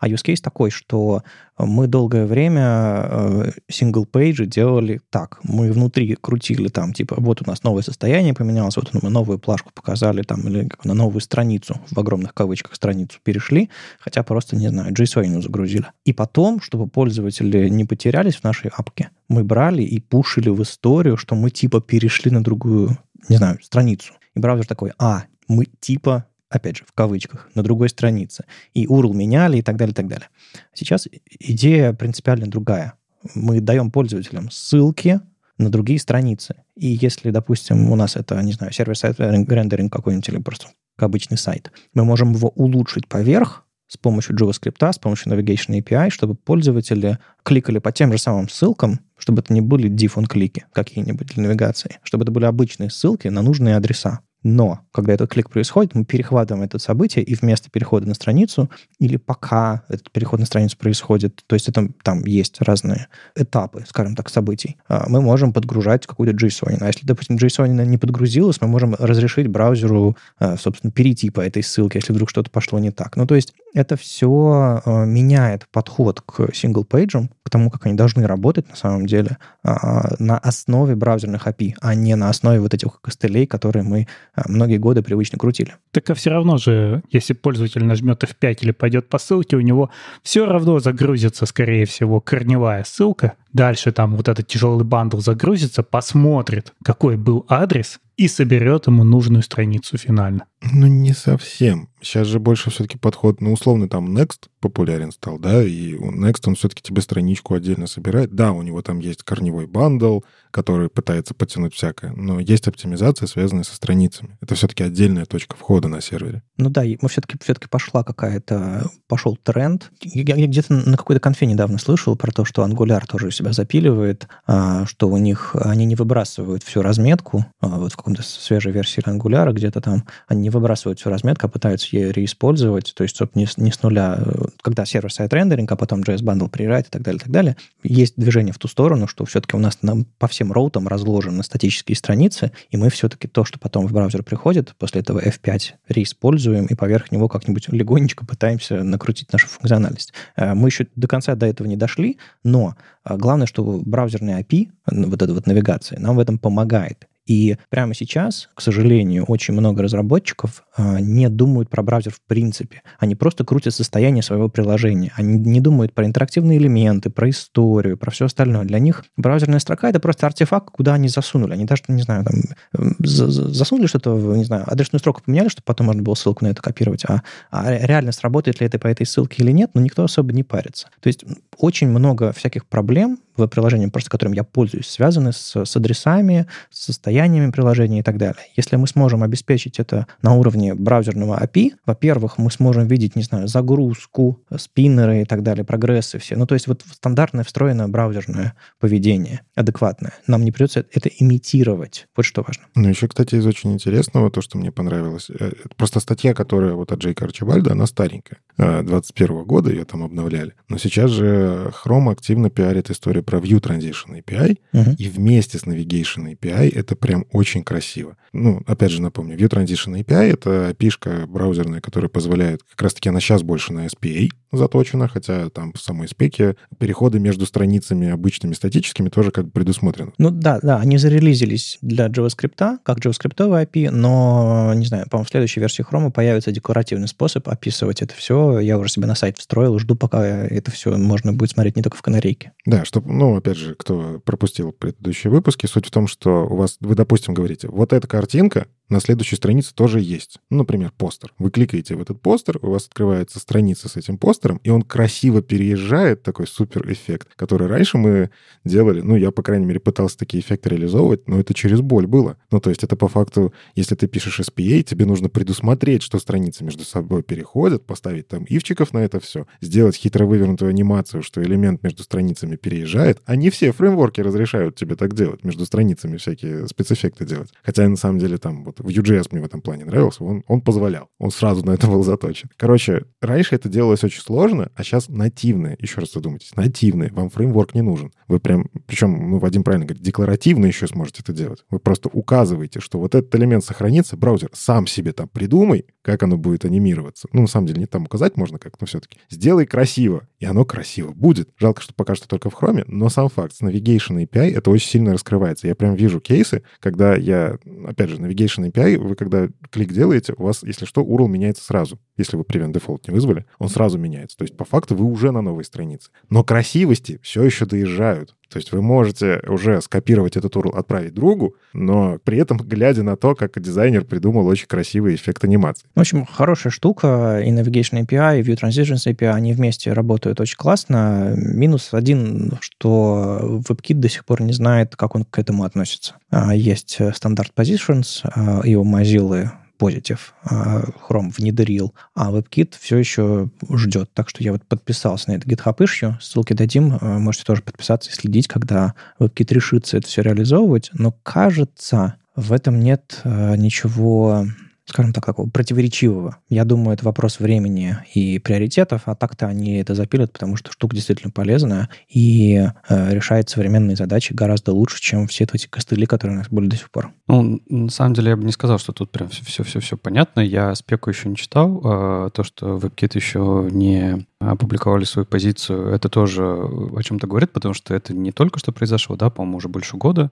S3: А use case такой, что мы долгое время э, single-page делали так. Мы внутри крутили там, типа, вот у нас новое состояние поменялось, вот мы новую плашку показали там, или на новую страницу, в огромных кавычках страницу перешли, хотя просто, не знаю, JSON загрузили. И потом, чтобы пользователи не потерялись в нашей апке, мы брали и пушили в историю, что мы типа перешли на другую, не знаю, страницу. И браузер такой, а, мы типа опять же, в кавычках, на другой странице. И URL меняли и так далее, и так далее. Сейчас идея принципиально другая. Мы даем пользователям ссылки на другие страницы. И если, допустим, у нас это, не знаю, сервер-сайт рендеринг какой-нибудь или просто обычный сайт, мы можем его улучшить поверх с помощью JavaScript, с помощью Navigation API, чтобы пользователи кликали по тем же самым ссылкам, чтобы это не были diff-on-клики какие-нибудь для навигации, чтобы это были обычные ссылки на нужные адреса. Но, когда этот клик происходит, мы перехватываем это событие, и вместо перехода на страницу, или пока этот переход на страницу происходит, то есть это, там есть разные этапы, скажем так, событий, а, мы можем подгружать какую-то JSON. А если, допустим, JSON не подгрузилась, мы можем разрешить браузеру, а, собственно, перейти по этой ссылке, если вдруг что-то пошло не так. Ну, то есть это все а, меняет подход к сингл-пейджам, к тому, как они должны работать на самом деле, на основе браузерных API, а не на основе вот этих костылей, которые мы а, многие годы привычно крутили.
S4: Так а все равно же, если пользователь нажмет F5 или пойдет по ссылке, у него все равно загрузится, скорее всего, корневая ссылка. Дальше там вот этот тяжелый бандл загрузится, посмотрит, какой был адрес, и соберет ему нужную страницу финально.
S1: Ну, не совсем. Сейчас же больше все-таки подход, ну, условно, там Next популярен стал, да, и Next, он все-таки тебе страничку отдельно собирает. Да, у него там есть корневой бандл, который пытается подтянуть всякое, но есть оптимизация, связанная со страницами. Это все-таки отдельная точка входа на сервере.
S3: Ну да, мы все-таки все-таки пошла какая-то, пошел тренд. Я, я где-то на какой-то конфе недавно слышал про то, что Angular тоже себя запиливает, а, что у них они не выбрасывают всю разметку, а, вот в каком-то свежей версии Angular где-то там, они не выбрасывают всю разметку, а пытаются ее реиспользовать, то есть, собственно, не, не с нуля, когда сервер-сайт рендеринг, а потом JS Bundle приезжает и так далее, и так далее. Есть движение в ту сторону, что все-таки у нас на, по всем роутам разложены статические страницы, и мы все-таки то, что потом в браузер приходит, после этого F5 реиспользуем, и поверх него как-нибудь легонечко пытаемся накрутить нашу функциональность. Э, мы еще до конца до этого не дошли, но э, главное, что браузерный API, вот эта вот навигация, нам в этом помогает. И прямо сейчас, к сожалению, очень много разработчиков не думают про браузер в принципе. Они просто крутят состояние своего приложения. Они не думают про интерактивные элементы, про историю, про все остальное. Для них браузерная строка — это просто артефакт, куда они засунули. Они даже, не знаю, там, засунули что-то, не знаю, адресную строку поменяли, чтобы потом можно было ссылку на это копировать. А, а реально сработает ли это по этой ссылке или нет, но никто особо не парится. То есть очень много всяких проблем в приложении, просто которым я пользуюсь, связаны с, с адресами, с состояниями приложения и так далее. Если мы сможем обеспечить это на уровне браузерного API, во-первых, мы сможем видеть, не знаю, загрузку, спиннеры и так далее, прогрессы все. Ну, то есть вот стандартное встроенное браузерное поведение, адекватное. Нам не придется это имитировать. Вот что важно.
S1: Ну, еще, кстати, из очень интересного, то, что мне понравилось, э, просто статья, которая вот от Джейка Арчибальда, она старенькая. 21 э, года ее там обновляли. Но сейчас же Chrome активно пиарит историю про View Transition API, uh-huh. и вместе с Navigation API это прям очень красиво. Ну, опять же напомню, View Transition API — это API браузерная, которая позволяет, как раз-таки она сейчас больше на SPA заточена, хотя там в самой спеке переходы между страницами обычными статическими тоже как бы предусмотрены.
S3: Ну да, да, они зарелизились для JavaScript, как JavaScript API, но, не знаю, по-моему, в следующей версии Chrome появится декларативный способ описывать это все. Я уже себе на сайт встроил, жду, пока это все можно будет смотреть не только в канарейке.
S1: Да, чтобы, ну, опять же, кто пропустил предыдущие выпуски, суть в том, что у вас, вы, допустим, говорите, вот эта картинка, на следующей странице тоже есть. Ну, например, постер. Вы кликаете в этот постер, у вас открывается страница с этим постером, и он красиво переезжает, такой супер эффект, который раньше мы делали, ну, я, по крайней мере, пытался такие эффекты реализовывать, но это через боль было. Ну, то есть это по факту, если ты пишешь SPA, тебе нужно предусмотреть, что страницы между собой переходят, поставить там ивчиков на это все, сделать хитро вывернутую анимацию, что элемент между страницами переезжает. А все фреймворки разрешают тебе так делать, между страницами всякие спецэффекты делать. Хотя, на самом деле, там вот в UJS мне в этом плане нравился, он, он позволял. Он сразу на это был заточен. Короче, раньше это делалось очень сложно, а сейчас нативное. Еще раз задумайтесь, нативное. Вам фреймворк не нужен. Вы прям, причем, ну, Вадим правильно говорит, декларативно еще сможете это делать. Вы просто указываете, что вот этот элемент сохранится, браузер сам себе там придумай, как оно будет анимироваться. Ну, на самом деле, не там указать можно как, но все-таки. Сделай красиво, и оно красиво будет. Жалко, что пока что только в Chrome, но сам факт, с Navigation API это очень сильно раскрывается. Я прям вижу кейсы, когда я, опять же, Navigation API, вы когда клик делаете, у вас, если что, URL меняется сразу. Если вы Prevent Default не вызвали, он сразу меняется. То есть, по факту, вы уже на новой странице. Но красивости все еще доезжают. То есть вы можете уже скопировать этот URL, отправить другу, но при этом глядя на то, как дизайнер придумал очень красивый эффект анимации.
S3: В общем, хорошая штука. И Navigation API, и View Transitions API, они вместе работают очень классно. Минус один, что WebKit до сих пор не знает, как он к этому относится. А, есть стандарт Positions, а, у Mozilla Positive. А, Chrome внедрил, а WebKit все еще ждет. Так что я вот подписался на это GitHub issue. Ссылки дадим. А, можете тоже подписаться и следить, когда WebKit решится это все реализовывать. Но кажется, в этом нет а, ничего скажем так, такого противоречивого. Я думаю, это вопрос времени и приоритетов, а так-то они это запилят, потому что штука действительно полезная и э, решает современные задачи гораздо лучше, чем все эти костыли, которые у нас были до сих пор.
S2: Ну, на самом деле, я бы не сказал, что тут прям все-все-все понятно. Я спеку еще не читал. Э, то, что WebKit еще не опубликовали свою позицию, это тоже о чем-то говорит, потому что это не только что произошло, да, по-моему, уже больше года.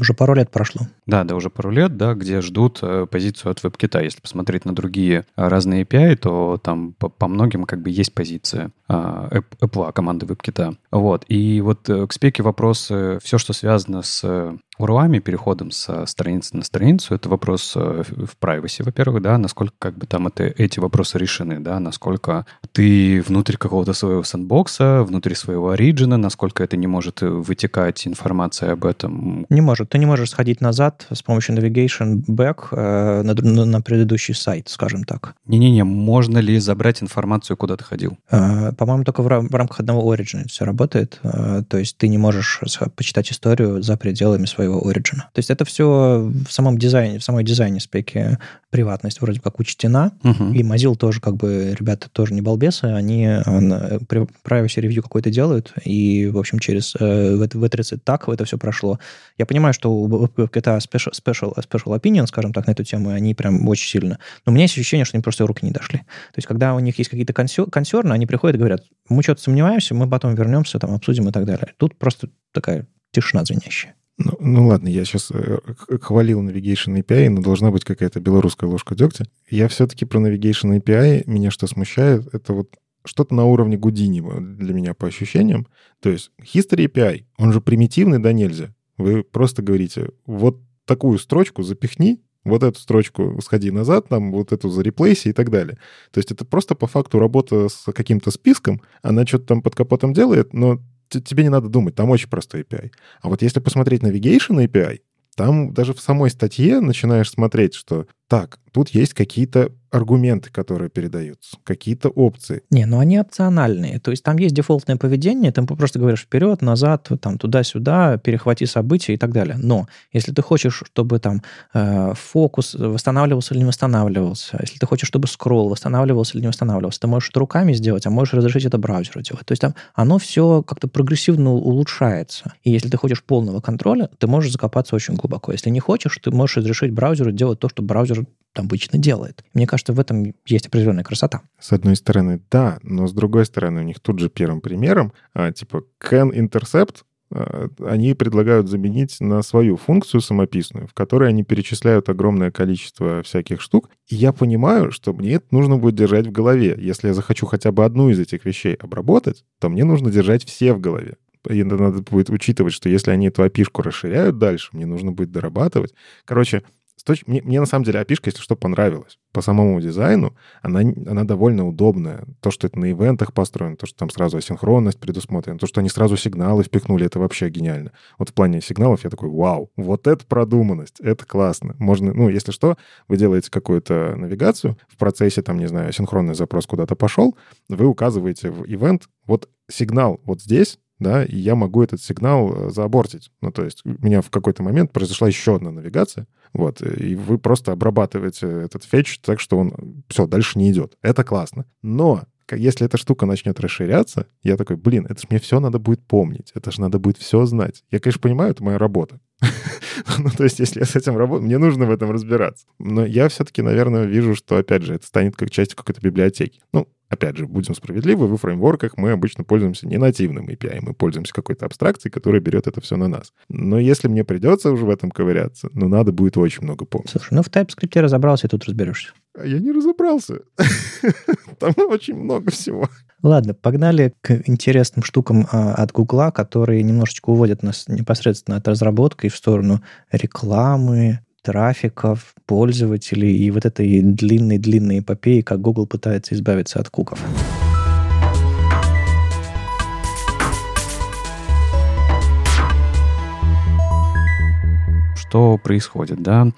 S3: Уже пару лет прошло.
S2: Да, да, уже пару лет, да, где ждут э, позицию от WebKit. Если посмотреть на другие разные API, то там по, по многим как бы есть позиция а, Apple, команды WebKit. Вот. И вот э, к спеке вопросы, все, что связано с URL, переходом со страницы на страницу, это вопрос э, в privacy, во-первых, да, насколько как бы там это, эти вопросы решены, да, насколько ты внутри какого-то своего сэндбокса, внутри своего оригина, насколько это не может вытекать информация об этом.
S3: Не может. Ты не можешь сходить назад с помощью navigation back э, на, на, на предыдущий сайт, скажем так.
S2: Не-не-не, можно ли забрать информацию, куда ты ходил?
S3: Э, по-моему, только в, в рамках одного origin все работает. Э, то есть ты не можешь почитать историю за пределами своего своего Origin. То есть это все в самом дизайне, в самой дизайне спеке приватность вроде как учтена, uh-huh. и Mozilla тоже как бы, ребята тоже не балбесы, они privacy review какой-то делают, и, в общем, через э, в, в 30 так это все прошло. Я понимаю, что у GTA special, special, special opinion, скажем так, на эту тему, они прям очень сильно. Но у меня есть ощущение, что они просто руки не дошли. То есть, когда у них есть какие-то консерны, они приходят и говорят, мы что-то сомневаемся, мы потом вернемся, там, обсудим и так далее. Тут просто такая тишина звенящая.
S1: Ну, ну ладно, я сейчас э, хвалил Navigation API, но должна быть какая-то белорусская ложка дегтя. Я все-таки про Navigation API, меня что смущает, это вот что-то на уровне Гудини для меня по ощущениям. То есть History API, он же примитивный да нельзя. Вы просто говорите, вот такую строчку запихни, вот эту строчку сходи назад, там вот эту зареплейси и так далее. То есть это просто по факту работа с каким-то списком, она что-то там под капотом делает, но тебе не надо думать, там очень простой API. А вот если посмотреть Navigation API, там даже в самой статье начинаешь смотреть, что так, тут есть какие-то аргументы, которые передаются, какие-то опции.
S3: Не, ну они опциональные. То есть там есть дефолтное поведение, ты просто говоришь вперед, назад, там туда-сюда, перехвати события и так далее. Но если ты хочешь, чтобы там э, фокус восстанавливался или не восстанавливался, если ты хочешь, чтобы скролл восстанавливался или не восстанавливался, ты можешь это руками сделать, а можешь разрешить это браузеру делать. То есть там оно все как-то прогрессивно улучшается. И если ты хочешь полного контроля, ты можешь закопаться очень глубоко. Если не хочешь, ты можешь разрешить браузеру делать то, что браузер обычно делает. Мне кажется, в этом есть определенная красота.
S1: С одной стороны, да, но с другой стороны, у них тут же первым примером, а, типа can intercept, а, они предлагают заменить на свою функцию самописную, в которой они перечисляют огромное количество всяких штук. И я понимаю, что мне это нужно будет держать в голове. Если я захочу хотя бы одну из этих вещей обработать, то мне нужно держать все в голове. И надо будет учитывать, что если они эту опишку расширяют дальше, мне нужно будет дорабатывать. Короче, точ... мне, мне на самом деле API, если что, понравилась. По самому дизайну она, она довольно удобная. То, что это на ивентах построено, то, что там сразу асинхронность предусмотрена, то, что они сразу сигналы впихнули, это вообще гениально. Вот в плане сигналов я такой, вау, вот это продуманность, это классно. Можно, ну, если что, вы делаете какую-то навигацию, в процессе, там, не знаю, синхронный запрос куда-то пошел, вы указываете в ивент, вот сигнал вот здесь, да, и я могу этот сигнал э, заабортить. Ну, то есть у меня в какой-то момент произошла еще одна навигация, вот, и вы просто обрабатываете этот фетч так, что он все, дальше не идет. Это классно. Но если эта штука начнет расширяться, я такой, блин, это же мне все надо будет помнить, это же надо будет все знать. Я, конечно, понимаю, это моя работа. ну, то есть, если я с этим работаю, мне нужно в этом разбираться. Но я все-таки, наверное, вижу, что, опять же, это станет как частью какой-то библиотеки. Ну, опять же, будем справедливы, в фреймворках мы обычно пользуемся не нативным API, мы пользуемся какой-то абстракцией, которая берет это все на нас. Но если мне придется уже в этом ковыряться, ну, надо будет очень много помнить.
S3: Слушай, ну в TypeScript разобрался, и тут разберешься.
S1: А я не разобрался. Там очень много всего.
S3: Ладно, погнали к интересным штукам а, от Гугла, которые немножечко уводят нас непосредственно от разработки в сторону рекламы, трафиков, пользователей и вот этой длинной-длинной эпопеи, как Google пытается избавиться от куков.
S2: Что происходит, да?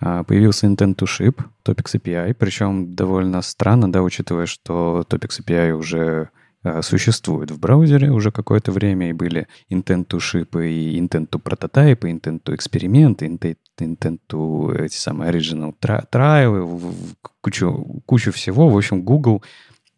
S2: А, появился Intent to Ship, Topics API, причем довольно странно, да, учитывая, что Topics API уже а, существует в браузере уже какое-то время, и были intent to ship, и intent to prototype, и intent to experiment, intent, intent to эти самые original trial, кучу, кучу всего. В общем, Google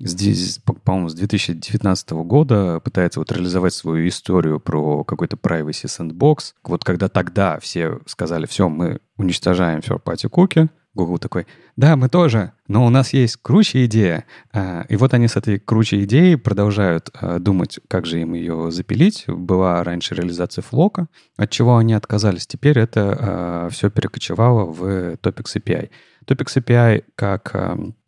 S2: здесь, по-моему, с 2019 года пытается вот реализовать свою историю про какой-то privacy sandbox. Вот когда тогда все сказали, все, мы уничтожаем third-party cookie, Google такой, да, мы тоже, но у нас есть круче идея. А, и вот они с этой круче идеей продолжают а, думать, как же им ее запилить. Была раньше реализация флока, от чего они отказались. Теперь это а, все перекочевало в Topics API. Topics API как,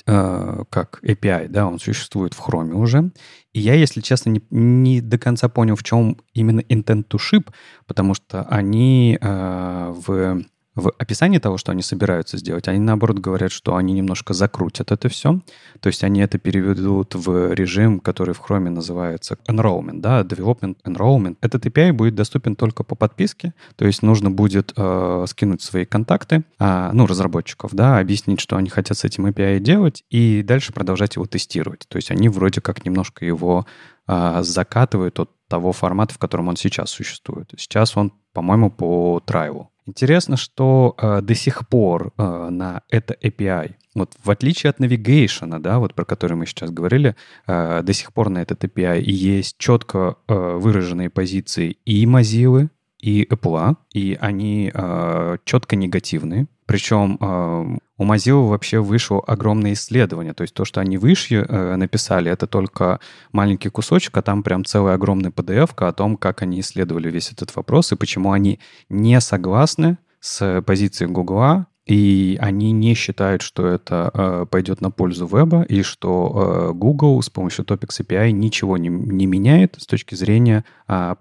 S2: как API, да, он существует в Chrome уже. И я, если честно, не, не до конца понял, в чем именно intent to ship, потому что они в в описании того, что они собираются сделать, они наоборот говорят, что они немножко закрутят это все. То есть они это переведут в режим, который в Chrome называется enrollment, да, development enrollment. Этот API будет доступен только по подписке, то есть нужно будет э, скинуть свои контакты, э, ну, разработчиков, да, объяснить, что они хотят с этим API делать, и дальше продолжать его тестировать. То есть они вроде как немножко его э, закатывают от того формата, в котором он сейчас существует. Сейчас он, по-моему, по трайлу. Интересно, что э, до сих пор э, на это API, вот в отличие от Navigation, да, вот про который мы сейчас говорили, э, до сих пор на этот API есть четко э, выраженные позиции и Mozilla, и Apple, и они э, четко негативные. Причем э, у Mozilla вообще вышло огромное исследование. То есть то, что они выше э, написали, это только маленький кусочек, а там прям целая огромная PDF о том, как они исследовали весь этот вопрос и почему они не согласны с позицией Гугла и они не считают, что это э, пойдет на пользу веба, и что э, Google с помощью Topics API ничего не, не меняет с точки зрения э,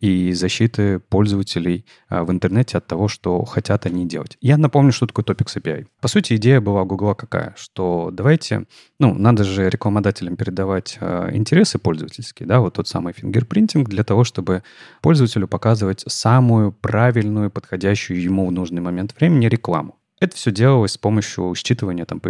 S2: и защиты пользователей э, в интернете от того, что хотят они делать. Я напомню, что такое Topics API. По сути, идея была Google какая? Что давайте, ну, надо же рекламодателям передавать э, интересы пользовательские, да, вот тот самый фингерпринтинг для того, чтобы пользователю показывать самую правильную, подходящую ему в нужный момент времени рекламу. Это все делалось с помощью считывания там,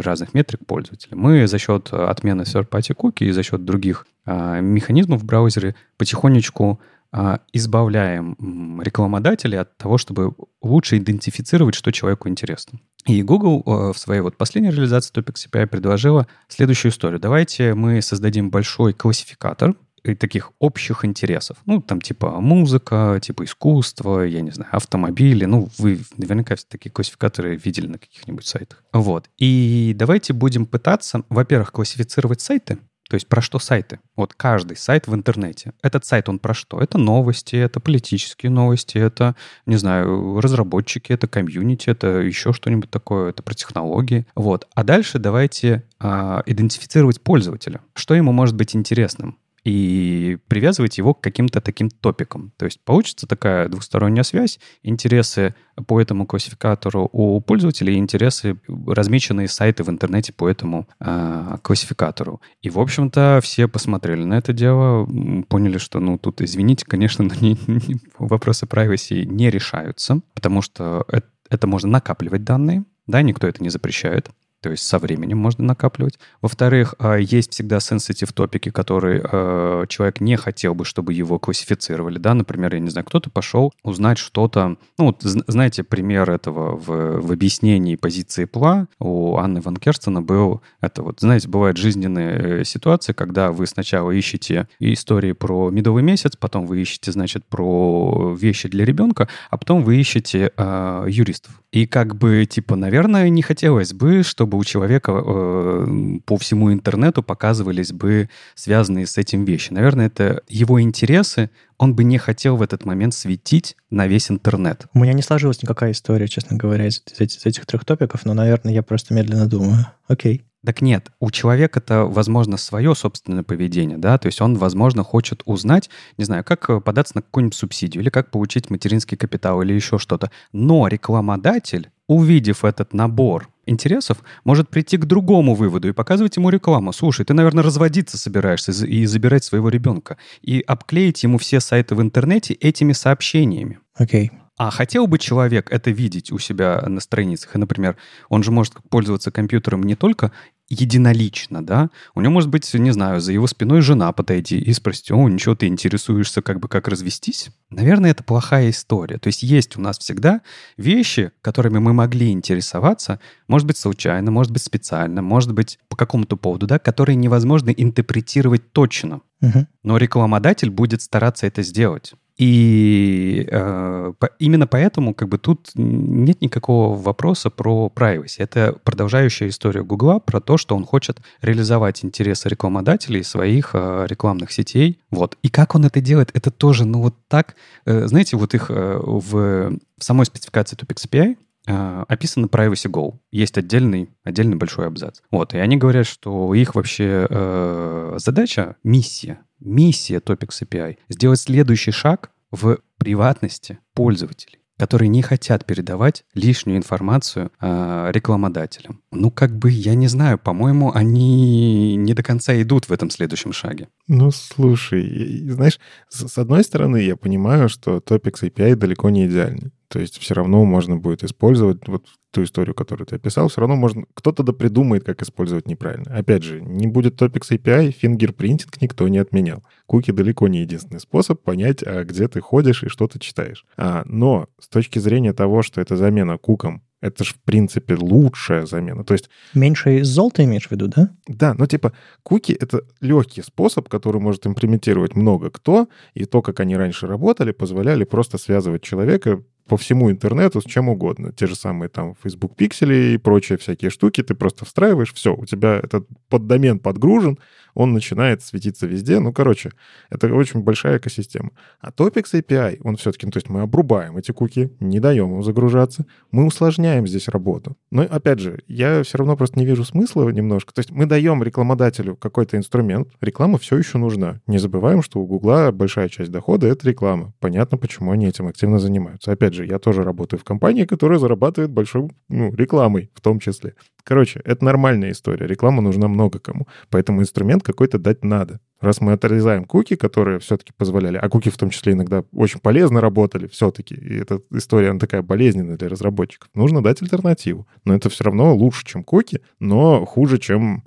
S2: разных метрик пользователя. Мы за счет отмены third-party cookie и за счет других а, механизмов в браузере потихонечку а, избавляем рекламодателей от того, чтобы лучше идентифицировать, что человеку интересно. И Google а, в своей вот последней реализации Topics API предложила следующую историю. Давайте мы создадим большой классификатор таких общих интересов. Ну, там типа музыка, типа искусство, я не знаю, автомобили. Ну, вы наверняка все такие классификаторы видели на каких-нибудь сайтах. Вот. И давайте будем пытаться, во-первых, классифицировать сайты, то есть про что сайты? Вот каждый сайт в интернете. Этот сайт, он про что? Это новости, это политические новости, это, не знаю, разработчики, это комьюнити, это еще что-нибудь такое, это про технологии. Вот. А дальше давайте а, идентифицировать пользователя. Что ему может быть интересным? И привязывать его к каким-то таким топикам. То есть получится такая двусторонняя связь, интересы по этому классификатору у пользователей, интересы, размеченные сайты в интернете по этому э, классификатору. И, в общем-то, все посмотрели на это дело, поняли, что, ну, тут, извините, конечно, но не, не, вопросы privacy не решаются, потому что это, это можно накапливать данные, да, никто это не запрещает то есть со временем можно накапливать. Во-вторых, а, есть всегда sensitive топики, которые а, человек не хотел бы, чтобы его классифицировали, да, например, я не знаю, кто-то пошел узнать что-то, ну, вот, знаете, пример этого в, в объяснении позиции ПЛА у Анны Ван Керстена был, это вот, знаете, бывают жизненные э, ситуации, когда вы сначала ищете истории про медовый месяц, потом вы ищете, значит, про вещи для ребенка, а потом вы ищете э, юристов. И как бы, типа, наверное, не хотелось бы, чтобы у человека э, по всему интернету показывались бы связанные с этим вещи. Наверное, это его интересы, он бы не хотел в этот момент светить на весь интернет.
S3: У меня не сложилась никакая история, честно говоря, из, из этих трех топиков, но, наверное, я просто медленно думаю. Окей.
S2: Так нет, у человека-то, возможно, свое собственное поведение, да, то есть он, возможно, хочет узнать, не знаю, как э, податься на какую-нибудь субсидию или как получить материнский капитал или еще что-то. Но рекламодатель, увидев этот набор интересов, может прийти к другому выводу и показывать ему рекламу. Слушай, ты, наверное, разводиться собираешься и забирать своего ребенка. И обклеить ему все сайты в интернете этими сообщениями.
S3: Окей. Okay.
S2: А хотел бы человек это видеть у себя на страницах? И, например, он же может пользоваться компьютером не только единолично, да? У него может быть, не знаю, за его спиной жена подойти и спросить, о, ничего, ты интересуешься как бы как развестись? Наверное, это плохая история. То есть есть у нас всегда вещи, которыми мы могли интересоваться, может быть, случайно, может быть, специально, может быть, по какому-то поводу, да, которые невозможно интерпретировать точно. Угу. Но рекламодатель будет стараться это сделать. И э, по, именно поэтому как бы тут нет никакого вопроса про privacy. Это продолжающая история Гугла про то, что он хочет реализовать интересы рекламодателей своих э, рекламных сетей. Вот. И как он это делает, это тоже, ну вот так, э, знаете, вот их э, в, в самой спецификации э, описано Privacy Go. Есть отдельный, отдельный большой абзац. Вот, и они говорят, что их вообще э, задача, миссия миссия Topics API — сделать следующий шаг в приватности пользователей которые не хотят передавать лишнюю информацию э, рекламодателям. Ну, как бы, я не знаю, по-моему, они не до конца идут в этом следующем шаге.
S1: Ну, слушай, знаешь, с, с одной стороны, я понимаю, что Topics API далеко не идеальный. То есть все равно можно будет использовать вот ту историю, которую ты описал, все равно можно... Кто-то да придумает, как использовать неправильно. Опять же, не будет Topics API, фингерпринтинг никто не отменял. Куки далеко не единственный способ понять, а где ты ходишь и что ты читаешь. А, но с точки зрения того, что это замена кукам это же, в принципе, лучшая замена. То есть...
S3: Меньше золота имеешь в виду, да?
S1: Да, но типа куки — это легкий способ, который может имплементировать много кто, и то, как они раньше работали, позволяли просто связывать человека по всему интернету с чем угодно. Те же самые там Facebook пиксели и прочие всякие штуки. Ты просто встраиваешь, все, у тебя этот поддомен подгружен, он начинает светиться везде. Ну, короче, это очень большая экосистема. А Topics API, он все-таки, ну, то есть мы обрубаем эти куки, не даем ему загружаться, мы усложняем здесь работу. Но, опять же, я все равно просто не вижу смысла немножко. То есть мы даем рекламодателю какой-то инструмент, реклама все еще нужна. Не забываем, что у Гугла большая часть дохода — это реклама. Понятно, почему они этим активно занимаются. Опять же, я тоже работаю в компании, которая зарабатывает большой, ну, рекламой в том числе. Короче, это нормальная история. Реклама нужна много кому. Поэтому инструмент какой-то дать надо. Раз мы отрезаем куки, которые все-таки позволяли, а куки в том числе иногда очень полезно работали все-таки, и эта история, она такая болезненная для разработчиков, нужно дать альтернативу. Но это все равно лучше, чем куки, но хуже, чем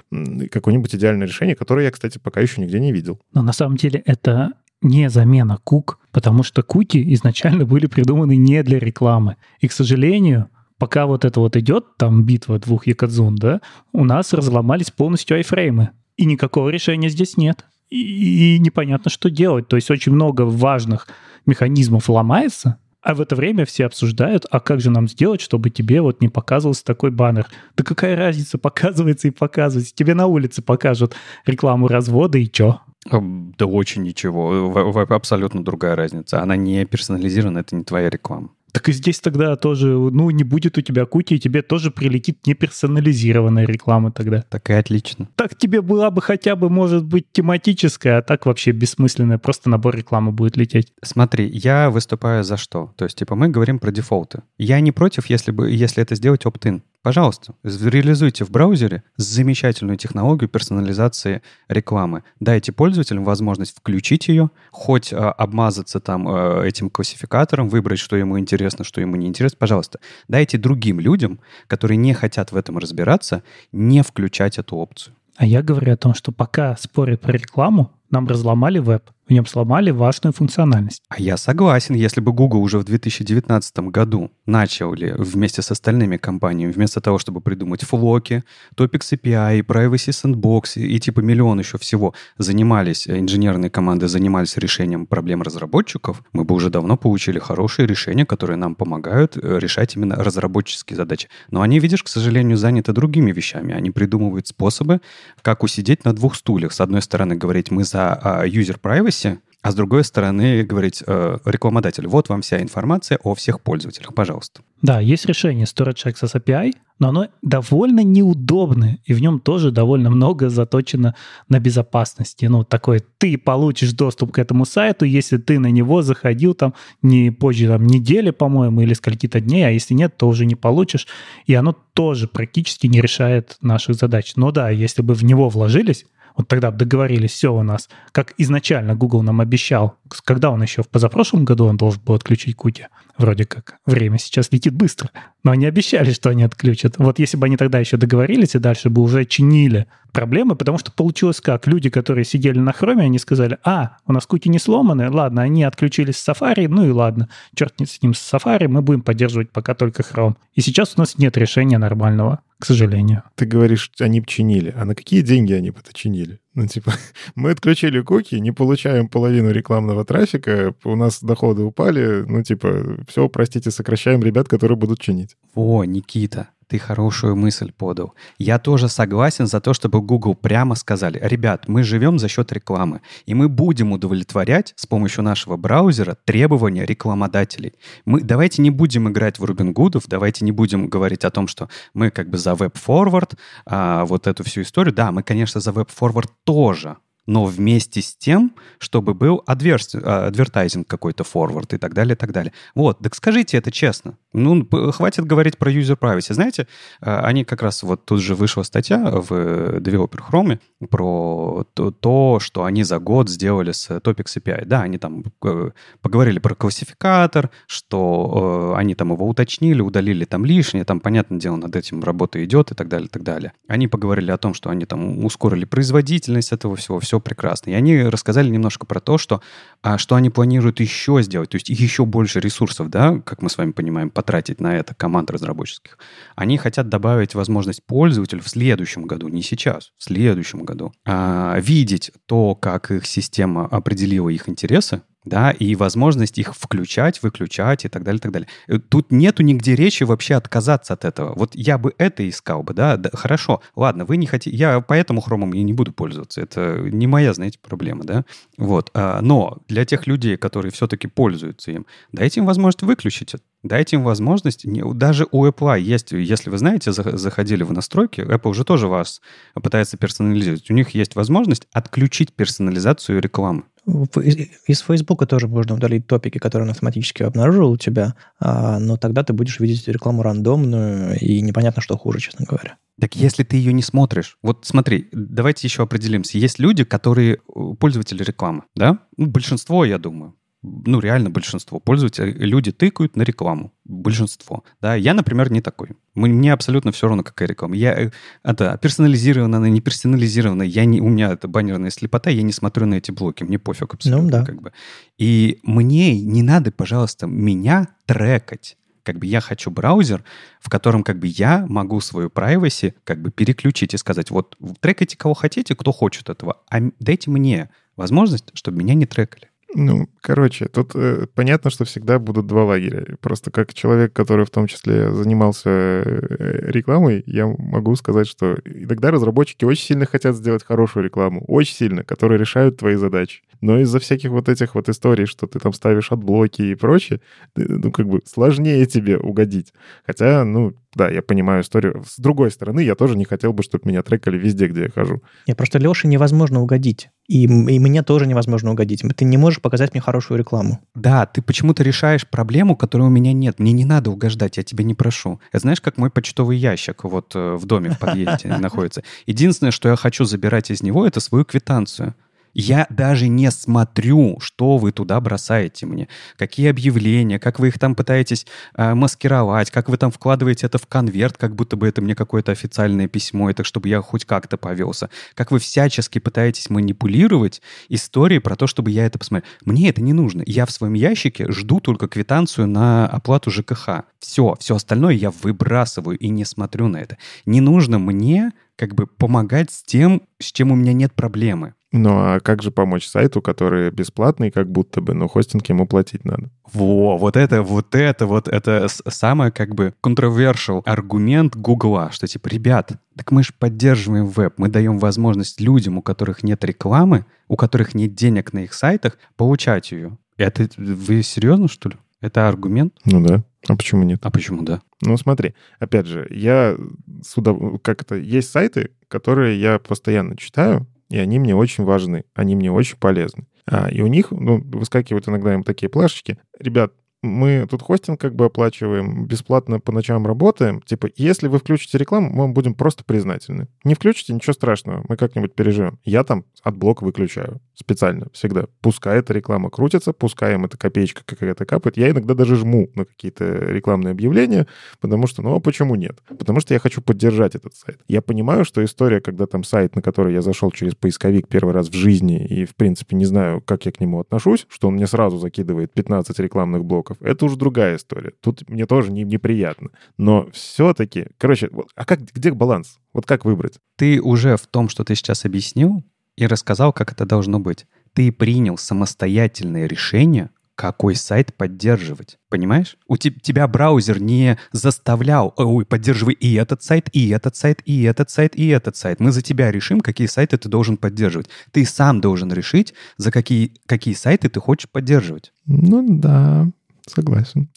S1: какое-нибудь идеальное решение, которое я, кстати, пока еще нигде не видел.
S4: Но на самом деле это не замена кук, потому что куки изначально были придуманы не для рекламы. И, к сожалению, пока вот это вот идет, там битва двух якадзун, да, у нас разломались полностью айфреймы. И никакого решения здесь нет. И, и непонятно, что делать. То есть очень много важных механизмов ломается, а в это время все обсуждают, а как же нам сделать, чтобы тебе вот не показывался такой баннер. Да какая разница, показывается и показывается. Тебе на улице покажут рекламу развода и чё?
S2: Да очень ничего. Абсолютно другая разница. Она не персонализирована, это не твоя реклама.
S4: Так и здесь тогда тоже, ну, не будет у тебя куки, и тебе тоже прилетит неперсонализированная реклама тогда.
S2: Так и отлично.
S4: Так тебе была бы хотя бы, может быть, тематическая, а так вообще бессмысленная, просто набор рекламы будет лететь.
S2: Смотри, я выступаю за что? То есть, типа, мы говорим про дефолты. Я не против, если, бы, если это сделать opt-in. Пожалуйста, реализуйте в браузере замечательную технологию персонализации рекламы. Дайте пользователям возможность включить ее, хоть а, обмазаться там а, этим классификатором, выбрать, что ему интересно, что ему не интересно. Пожалуйста, дайте другим людям, которые не хотят в этом разбираться, не включать эту опцию.
S4: А я говорю о том, что пока спорят про рекламу, нам разломали веб в нем сломали важную функциональность.
S2: А я согласен, если бы Google уже в 2019 году начали вместе с остальными компаниями, вместо того, чтобы придумать флоки, Topics API, Privacy Sandbox и, и типа миллион еще всего, занимались, э, инженерные команды занимались решением проблем разработчиков, мы бы уже давно получили хорошие решения, которые нам помогают э, решать именно разработческие задачи. Но они, видишь, к сожалению, заняты другими вещами. Они придумывают способы, как усидеть на двух стульях. С одной стороны, говорить, мы за uh, user privacy, а с другой стороны говорить э, рекламодателю, вот вам вся информация о всех пользователях, пожалуйста.
S4: Да, есть решение Storage Access API, но оно довольно неудобное, и в нем тоже довольно много заточено на безопасности. Ну, такое, ты получишь доступ к этому сайту, если ты на него заходил там не позже там, недели, по-моему, или скольки-то дней, а если нет, то уже не получишь. И оно тоже практически не решает наших задач. Но да, если бы в него вложились, вот тогда договорились, все у нас, как изначально Google нам обещал, когда он еще в позапрошлом году он должен был отключить куки, вроде как. Время сейчас летит быстро, но они обещали, что они отключат. Вот если бы они тогда еще договорились и дальше бы уже чинили проблемы, потому что получилось как? Люди, которые сидели на хроме, они сказали, а, у нас куки не сломаны, ладно, они отключились с Safari, ну и ладно, черт не с ним с Safari, мы будем поддерживать пока только Chrome. И сейчас у нас нет решения нормального к сожалению.
S1: Ты говоришь, они чинили. А на какие деньги они бы это чинили? Ну, типа, мы отключили куки, не получаем половину рекламного трафика, у нас доходы упали, ну, типа, все, простите, сокращаем ребят, которые будут чинить.
S2: О, Никита, ты хорошую мысль подал. Я тоже согласен за то, чтобы Google прямо сказали, ребят, мы живем за счет рекламы, и мы будем удовлетворять с помощью нашего браузера требования рекламодателей. Мы давайте не будем играть в Рубин Гудов, давайте не будем говорить о том, что мы как бы за веб-форвард, а, вот эту всю историю. Да, мы, конечно, за веб-форвард тоже, но вместе с тем, чтобы был адверс, адвертайзинг какой-то форвард и так далее, и так далее. Вот, так скажите это честно. Ну, хватит говорить про user privacy. Знаете, а, они как раз, вот тут же вышла статья в Developer Chrome про то, то, что они за год сделали с Topics API. Да, они там э, поговорили про классификатор, что э, они там его уточнили, удалили там лишнее, там, понятное дело, над этим работа идет и так далее, и так далее. Они поговорили о том, что они там ускорили производительность этого всего, все прекрасно. И они рассказали немножко про то, что, а, что они планируют еще сделать, то есть еще больше ресурсов, да, как мы с вами понимаем, потратить на это команд разработческих. Они хотят добавить возможность пользователю в следующем году, не сейчас, в следующем году, а, видеть то, как их система определила их интересы, да, и возможность их включать, выключать и так далее, и так далее. Э, тут нету нигде речи вообще отказаться от этого. Вот я бы это искал бы, да, да хорошо, ладно, вы не хотите, я поэтому хромом и не буду пользоваться, это не моя, знаете, проблема, да, вот, а, но для тех людей, которые все-таки пользуются им, дайте им возможность выключить это, дайте им возможность, даже у Apple есть, если вы знаете, заходили в настройки, Apple уже тоже вас пытается персонализировать, у них есть возможность отключить персонализацию рекламы.
S3: Из Фейсбука тоже можно удалить топики, которые он автоматически обнаружил у тебя, а, но тогда ты будешь видеть рекламу рандомную, и непонятно, что хуже, честно говоря.
S2: Так если ты ее не смотришь, вот смотри, давайте еще определимся. Есть люди, которые э, пользователи рекламы, да? Ну, большинство, я думаю ну, реально большинство пользователей, люди тыкают на рекламу. Большинство. Да, я, например, не такой. Мне абсолютно все равно, какая реклама. Я, э, это персонализированная, она не персонализированная. Я не, у меня это баннерная слепота, я не смотрю на эти блоки. Мне пофиг абсолютно. Ну, да. как бы. И мне не надо, пожалуйста, меня трекать как бы я хочу браузер, в котором как бы я могу свою privacy как бы переключить и сказать, вот трекайте кого хотите, кто хочет этого, а дайте мне возможность, чтобы меня не трекали.
S1: Ну, короче, тут э, понятно, что всегда будут два лагеря. Просто как человек, который в том числе занимался э, рекламой, я могу сказать, что иногда разработчики очень сильно хотят сделать хорошую рекламу, очень сильно, которая решают твои задачи. Но из-за всяких вот этих вот историй, что ты там ставишь адблоки и прочее, ты, ну, как бы сложнее тебе угодить. Хотя, ну, да, я понимаю историю. С другой стороны, я тоже не хотел бы, чтобы меня трекали везде, где я хожу.
S3: Не, просто Леше невозможно угодить. И, и мне тоже невозможно угодить. Ты не можешь показать мне хорошую рекламу.
S2: Да, ты почему-то решаешь проблему, которой у меня нет. Мне не надо угождать, я тебя не прошу. Это знаешь, как мой почтовый ящик вот э, в доме в подъезде находится. Единственное, что я хочу забирать из него, это свою квитанцию. Я даже не смотрю, что вы туда бросаете мне. Какие объявления, как вы их там пытаетесь э, маскировать, как вы там вкладываете это в конверт, как будто бы это мне какое-то официальное письмо, так чтобы я хоть как-то повелся. Как вы всячески пытаетесь манипулировать историей про то, чтобы я это посмотрел. Мне это не нужно. Я в своем ящике жду только квитанцию на оплату ЖКХ. Все, все остальное я выбрасываю и не смотрю на это. Не нужно мне как бы помогать с тем, с чем у меня нет проблемы.
S1: Ну а как же помочь сайту, который бесплатный, как будто бы, но хостинг ему платить надо?
S2: Во, вот это, вот это, вот это самое как бы controversial аргумент Гугла, что типа, ребят, так мы же поддерживаем веб, мы даем возможность людям, у которых нет рекламы, у которых нет денег на их сайтах, получать ее. Это вы серьезно, что ли? Это аргумент?
S1: Ну да. А почему нет?
S2: А почему да?
S1: Ну смотри, опять же, я сюда, как это, есть сайты, которые я постоянно читаю, и они мне очень важны, они мне очень полезны. А, и у них ну, выскакивают иногда им такие плашечки. Ребят, мы тут хостинг как бы оплачиваем, бесплатно по ночам работаем. Типа, если вы включите рекламу, мы вам будем просто признательны. Не включите, ничего страшного, мы как-нибудь переживем. Я там адблок выключаю специально всегда. Пускай эта реклама крутится, пускай им эта копеечка какая-то капает. Я иногда даже жму на какие-то рекламные объявления, потому что, ну а почему нет? Потому что я хочу поддержать этот сайт. Я понимаю, что история, когда там сайт, на который я зашел через поисковик первый раз в жизни и, в принципе, не знаю, как я к нему отношусь, что он мне сразу закидывает 15 рекламных блоков, блоков, это уже другая история. Тут мне тоже не, неприятно. Но все-таки, короче, а как, где баланс? Вот как выбрать?
S2: Ты уже в том, что ты сейчас объяснил, и рассказал, как это должно быть. Ты принял самостоятельное решение, какой сайт поддерживать. Понимаешь? У te- тебя браузер не заставлял, ой, поддерживай и этот сайт, и этот сайт, и этот сайт, и этот сайт. Мы за тебя решим, какие сайты ты должен поддерживать. Ты сам должен решить, за какие, какие сайты ты хочешь поддерживать.
S1: Ну да, Согласен.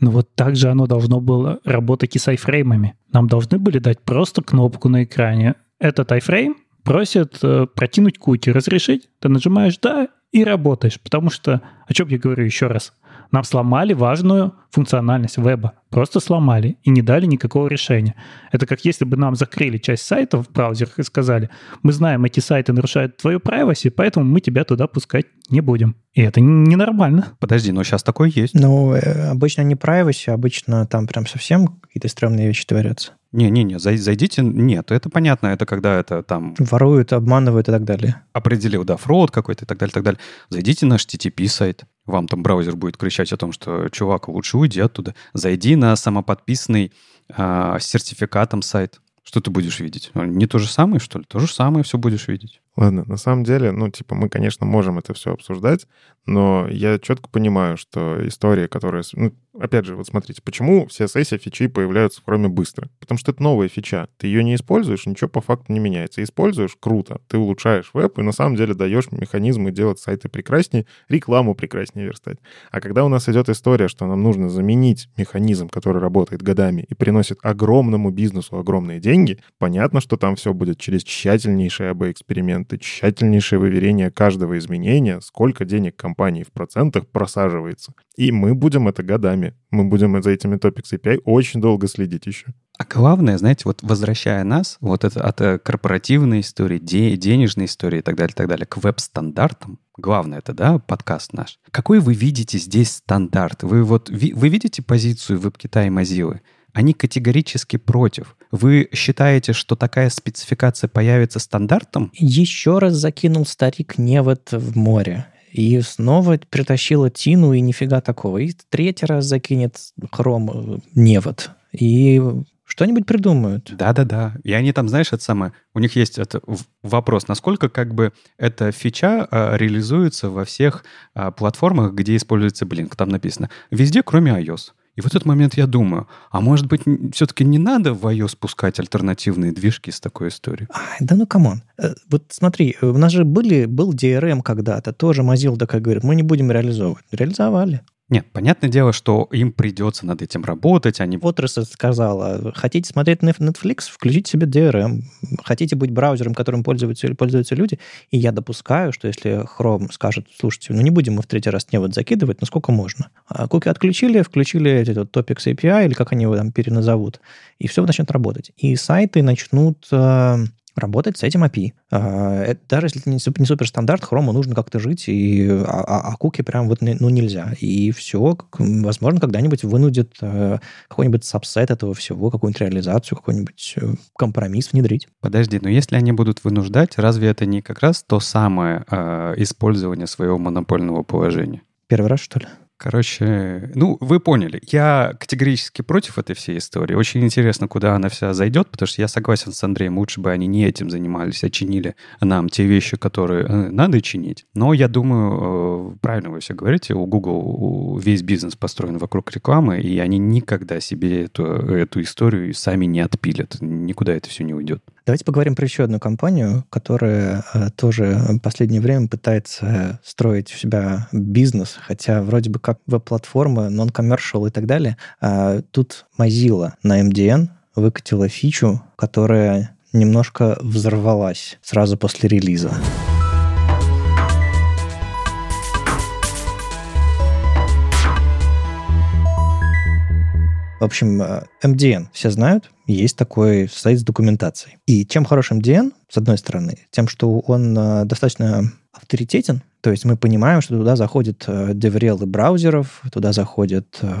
S4: Ну вот так же оно должно было работать и с айфреймами. Нам должны были дать просто кнопку на экране. Этот айфрейм просит э, протянуть куки, разрешить. Ты нажимаешь «да» и работаешь. Потому что, о чем я говорю еще раз, нам сломали важную функциональность веба. Просто сломали и не дали никакого решения. Это как если бы нам закрыли часть сайтов в браузерах и сказали, мы знаем, эти сайты нарушают твою privacy, поэтому мы тебя туда пускать не будем. И это ненормально.
S2: Подожди, но сейчас такое есть.
S3: Ну, э, обычно не privacy, обычно там прям совсем какие-то стрёмные вещи творятся.
S2: Не-не-не, зайдите, нет, это понятно, это когда это там...
S3: Воруют, обманывают и так далее.
S2: Определил, да, фрод какой-то и так далее, так далее. Зайдите на HTTP сайт, вам там браузер будет кричать о том, что, чувак, лучше уйди оттуда. Зайди на самоподписанный э, сертификатом сайт. Что ты будешь видеть? Не то же самое, что ли? То же самое все будешь видеть.
S1: Ладно, на самом деле, ну, типа, мы, конечно, можем это все обсуждать, но я четко понимаю, что история, которая... Ну, опять же, вот смотрите, почему все CSS фичи появляются в Chrome быстро? Потому что это новая фича. Ты ее не используешь, ничего по факту не меняется. Используешь — круто. Ты улучшаешь веб и на самом деле даешь механизмы делать сайты прекраснее, рекламу прекраснее верстать. А когда у нас идет история, что нам нужно заменить механизм, который работает годами и приносит огромному бизнесу огромные деньги, понятно, что там все будет через тщательнейший АБ-эксперимент, документы, тщательнейшее выверение каждого изменения, сколько денег компании в процентах просаживается. И мы будем это годами. Мы будем за этими Topics API очень долго следить еще.
S2: А главное, знаете, вот возвращая нас вот это от э, корпоративной истории, де, денежной истории и так далее, так далее, к веб-стандартам, главное это, да, подкаст наш. Какой вы видите здесь стандарт? Вы вот, ви, вы видите позицию веб-Китая и Mozilla? Они категорически против. Вы считаете, что такая спецификация появится стандартом?
S3: Еще раз закинул старик невод в море. И снова притащила Тину, и нифига такого. И третий раз закинет хром э, невод. И что-нибудь придумают.
S2: Да-да-да. И они там, знаешь, это самое, у них есть это вопрос, насколько как бы эта фича а, реализуется во всех а, платформах, где используется Blink. Там написано везде, кроме iOS. И в этот момент я думаю, а может быть, все-таки не надо в iOS спускать альтернативные движки с такой историей?
S3: А, да ну come on. Э, вот смотри, у нас же были, был DRM когда-то, тоже Mozilla такая говорит, мы не будем реализовывать. Реализовали.
S2: Нет, понятное дело, что им придется над этим работать. Они...
S3: Отрасль сказала, хотите смотреть Netflix, включите себе DRM. Хотите быть браузером, которым пользуются, пользуются люди. И я допускаю, что если Chrome скажет, слушайте, ну не будем мы в третий раз невод закидывать, ну сколько можно. А куки отключили, включили этот Topics API, или как они его там переназовут, и все начнет работать. И сайты начнут э, работать с этим API. А, даже если это не суперстандарт, Chrome нужно как-то жить, и, а, а, а куки прям вот ну, нельзя. И все, возможно, когда-нибудь вынудит э, какой-нибудь сабсет этого всего, какую-нибудь реализацию, какой-нибудь э, компромисс внедрить.
S2: Подожди, но если они будут вынуждать, разве это не как раз то самое э, использование своего монопольного положения?
S3: Первый раз, что ли?
S2: Короче, ну, вы поняли. Я категорически против этой всей истории. Очень интересно, куда она вся зайдет, потому что я согласен с Андреем, лучше бы они не этим занимались, а чинили нам те вещи, которые э, надо чинить. Но я думаю, э, правильно вы все говорите, у Google весь бизнес построен вокруг рекламы, и они никогда себе эту, эту историю сами не отпилят. Никуда это все не уйдет.
S3: Давайте поговорим про еще одну компанию, которая э, тоже в последнее время пытается строить у себя бизнес, хотя вроде бы как веб-платформа, non-commercial и так далее. А тут Mozilla на MDN выкатила фичу, которая немножко взорвалась сразу после релиза. В общем, MDN все знают, есть такой сайт с документацией. И чем хорош MDN, с одной стороны, тем, что он э, достаточно авторитетен, то есть мы понимаем, что туда заходят э, деврелы браузеров, туда заходят э,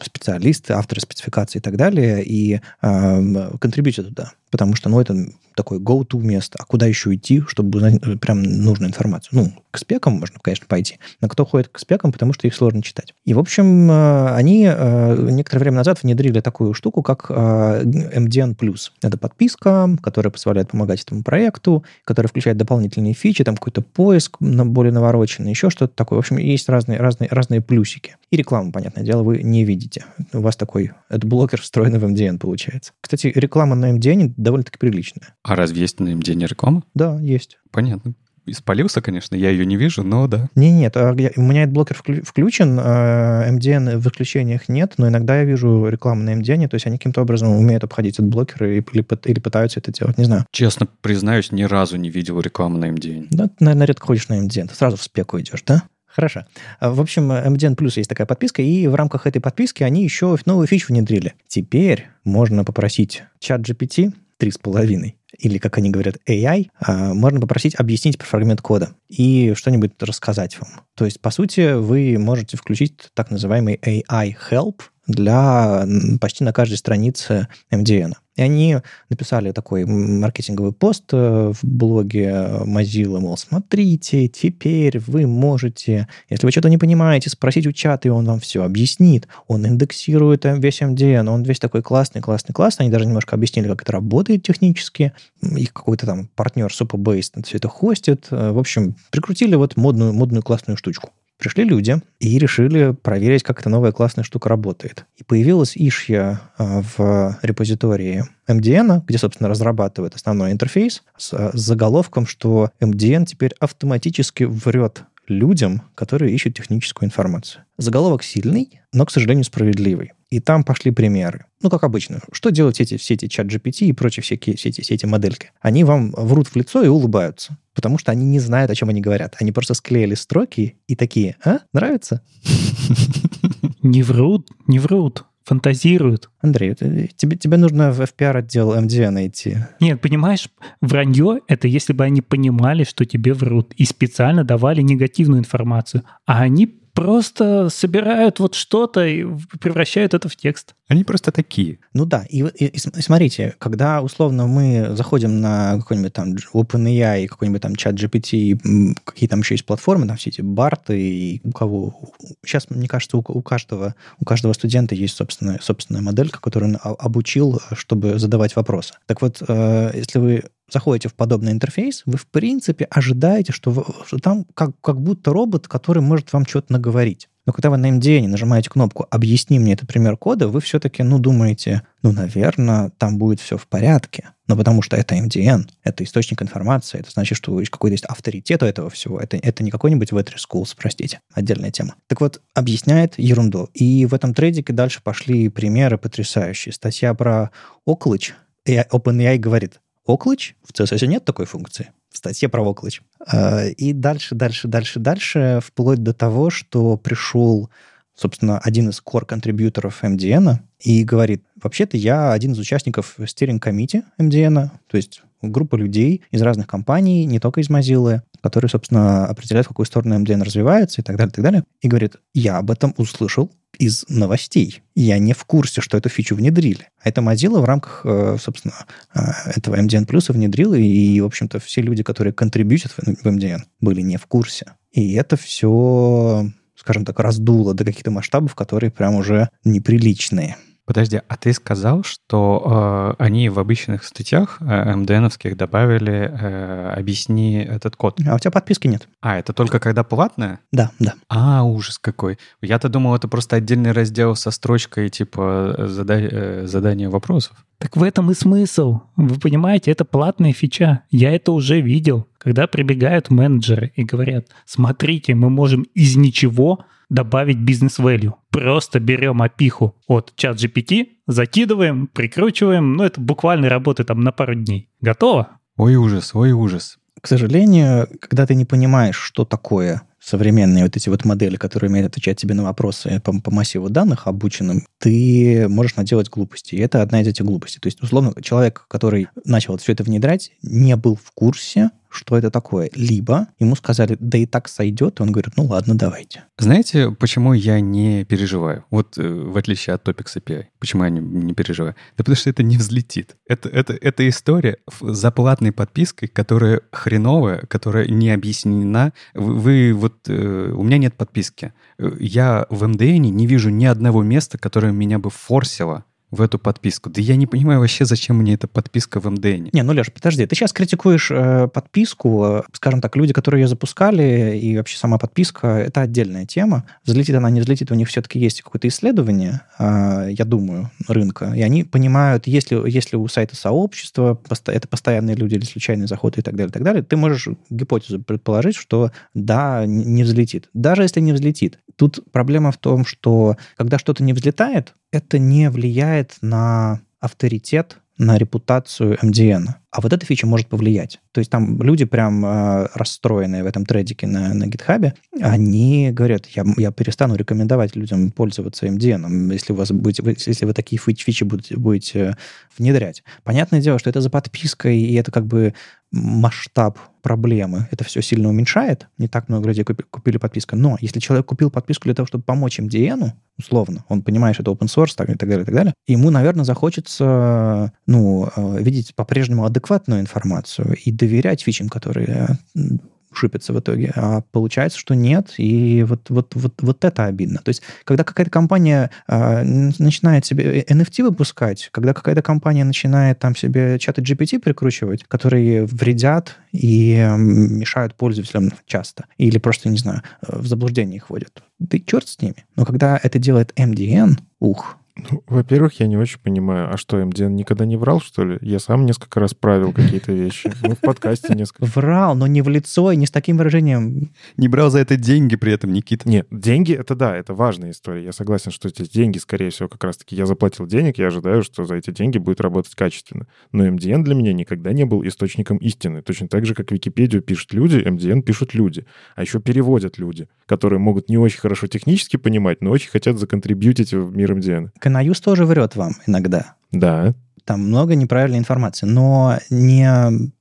S3: специалисты, авторы спецификаций и так далее, и э, контрибьютят туда. Потому что, ну, это такое go-to место. А куда еще идти, чтобы узнать э, прям нужную информацию? Ну, к спекам можно, конечно, пойти. Но кто ходит к спекам, потому что их сложно читать. И, в общем, они некоторое время назад внедрили такую штуку, как MDN+. Это подписка, которая позволяет помогать этому проекту, которая включает дополнительные фичи, там какой-то поиск более навороченный, еще что-то такое. В общем, есть разные, разные, разные плюсики. И рекламу, понятное дело, вы не видите. У вас такой блокер встроенный в MDN получается. Кстати, реклама на MDN довольно-таки приличная.
S2: А разве есть на MDN реклама?
S3: Да, есть.
S2: Понятно испалился, конечно, я ее не вижу, но да.
S3: Не, нет, у меня этот блокер включен, а MDN в исключениях нет, но иногда я вижу рекламу на MDN, то есть они каким-то образом умеют обходить этот блокер или, или пытаются это делать, не знаю.
S2: Честно признаюсь, ни разу не видел рекламу на MDN.
S3: Да, ты, наверное, редко ходишь на MDN, ты сразу в спеку идешь, да? Хорошо. А, в общем, MDN Plus есть такая подписка, и в рамках этой подписки они еще новую фичу внедрили. Теперь можно попросить чат GPT 3,5 или, как они говорят, AI, а, можно попросить объяснить про фрагмент кода и что-нибудь рассказать вам. То есть, по сути, вы можете включить так называемый AI Help для почти на каждой странице MDN. И они написали такой маркетинговый пост э, в блоге Mozilla, мол, смотрите, теперь вы можете, если вы что-то не понимаете, спросить у чата, и он вам все объяснит. Он индексирует весь MDN, он весь такой классный, классный, классный. Они даже немножко объяснили, как это работает технически. Их какой-то там партнер Superbase все это хостит. Э, в общем, прикрутили вот модную, модную классную штучку. Пришли люди и решили проверить, как эта новая классная штука работает. И появилась ишья а, в репозитории MDN, где, собственно, разрабатывает основной интерфейс, с а, заголовком, что MDN теперь автоматически врет людям, которые ищут техническую информацию. Заголовок сильный, но, к сожалению, справедливый. И там пошли примеры. Ну, как обычно. Что делают все эти, все эти чат GPT и прочие всякие все эти, все эти модельки? Они вам врут в лицо и улыбаются. Потому что они не знают, о чем они говорят. Они просто склеили строки и такие, а, нравится?
S4: Не врут, не врут фантазируют.
S3: Андрей, тебе, тебе нужно в FPR-отдел MDN найти.
S4: Нет, понимаешь, вранье — это если бы они понимали, что тебе врут, и специально давали негативную информацию. А они просто собирают вот что-то и превращают это в текст.
S2: Они просто такие.
S3: Ну да, и, и, и смотрите, когда условно мы заходим на какой-нибудь там OpenAI, какой-нибудь там чат GPT, какие там еще есть платформы, там все эти барты, и у кого... Сейчас, мне кажется, у, у, каждого, у каждого студента есть собственная, собственная моделька, которую он обучил, чтобы задавать вопросы. Так вот, э, если вы заходите в подобный интерфейс, вы, в принципе, ожидаете, что, вы, что там как, как будто робот, который может вам что-то наговорить. Но когда вы на MDN нажимаете кнопку «Объясни мне этот пример кода», вы все-таки, ну, думаете, ну, наверное, там будет все в порядке. Но потому что это MDN, это источник информации, это значит, что какой-то есть авторитет у этого всего. Это, это не какой-нибудь Web3 Schools, простите, отдельная тема. Так вот, объясняет ерунду. И в этом трейдике дальше пошли примеры потрясающие. Статья про Оклыч, OpenAI говорит, Оклыч, в CSS нет такой функции в статье про Оклыч. А, и дальше, дальше, дальше, дальше, вплоть до того, что пришел, собственно, один из core-контрибьюторов MDN и говорит, вообще-то я один из участников стиринг-комити MDN, то есть группа людей из разных компаний, не только из Mozilla, которые, собственно, определяют, в какую сторону MDN развивается и так далее, и так далее. И говорит, я об этом услышал из новостей. Я не в курсе, что эту фичу внедрили. А это Mozilla в рамках, э, собственно, э, этого MDN Plus внедрила, и, в общем-то, все люди, которые контрибьютят в MDN, были не в курсе. И это все, скажем так, раздуло до каких-то масштабов, которые прям уже неприличные.
S2: Подожди, а ты сказал, что э, они в обычных статьях э, МДНовских добавили э, «объясни этот код».
S3: А у тебя подписки нет.
S2: А, это только когда платная?
S3: Да, да.
S2: А, ужас какой. Я-то думал, это просто отдельный раздел со строчкой типа зада... э, задания вопросов.
S4: Так в этом и смысл. Вы понимаете, это платная фича. Я это уже видел. Когда прибегают менеджеры и говорят, смотрите, мы можем из ничего добавить бизнес-value. Просто берем опиху от чат GPT, закидываем, прикручиваем, ну это буквально работает там на пару дней. Готово?
S2: Ой, ужас, ой, ужас.
S3: К сожалению, когда ты не понимаешь, что такое современные вот эти вот модели, которые умеют отвечать тебе на вопросы по, по массиву данных обученным, ты можешь наделать глупости. И это одна из этих глупостей. То есть, условно, человек, который начал все это внедрять, не был в курсе, что это такое. Либо ему сказали, да и так сойдет, и он говорит, ну ладно, давайте.
S2: Знаете, почему я не переживаю? Вот э, в отличие от Topics API. Почему я не, не переживаю? Да потому что это не взлетит. Это, это, это история за платной подпиской, которая хреновая, которая не объяснена. Вы, вы вот... Э, у меня нет подписки. Э, я в MDN не вижу ни одного места, которое меня бы форсило в эту подписку. Да я не понимаю вообще, зачем мне эта подписка в МДН.
S3: Не, ну, Леш, подожди, ты сейчас критикуешь э, подписку, э, скажем так, люди, которые ее запускали, и вообще сама подписка, это отдельная тема. Взлетит она, не взлетит, у них все-таки есть какое-то исследование, э, я думаю, рынка, и они понимают, если, если у сайта сообщества, это постоянные люди или случайные заходы и так далее, и так далее, ты можешь гипотезу предположить, что да, не взлетит. Даже если не взлетит. Тут проблема в том, что когда что-то не взлетает, это не влияет на авторитет, на репутацию MDN. А вот эта фича может повлиять. То есть там люди прям э, расстроенные в этом тредике на, на GitHub, они говорят, я, я перестану рекомендовать людям пользоваться MDN, если, у вас будете, если вы такие фичи будете, будете внедрять. Понятное дело, что это за подпиской, и это как бы масштаб проблемы это все сильно уменьшает. Не так много людей купи, купили подписку. Но если человек купил подписку для того, чтобы помочь MDN, условно, он понимает, что это open source так, и так далее, и так далее, ему, наверное, захочется ну, э, видеть по-прежнему адекватную информацию и доверять фичам, которые шипится в итоге. А получается, что нет, и вот, вот, вот, вот это обидно. То есть, когда какая-то компания э, начинает себе NFT выпускать, когда какая-то компания начинает там себе чаты GPT прикручивать, которые вредят и э, мешают пользователям часто, или просто, не знаю, в заблуждение их вводят, да черт с ними. Но когда это делает MDN, ух,
S1: ну, во-первых, я не очень понимаю, а что, МДН никогда не врал, что ли? Я сам несколько раз правил какие-то вещи. Мы в подкасте несколько...
S3: Врал, но не в лицо и не с таким выражением.
S2: Не брал за это деньги при этом, Никита.
S1: Нет, деньги — это да, это важная история. Я согласен, что здесь деньги, скорее всего, как раз-таки я заплатил денег, я ожидаю, что за эти деньги будет работать качественно. Но МДН для меня никогда не был источником истины. Точно так же, как Википедию пишут люди, МДН пишут люди. А еще переводят люди, которые могут не очень хорошо технически понимать, но очень хотят законтрибьютить в мир МДН.
S3: Канаюс тоже врет вам иногда.
S1: Да.
S3: Там много неправильной информации, но не,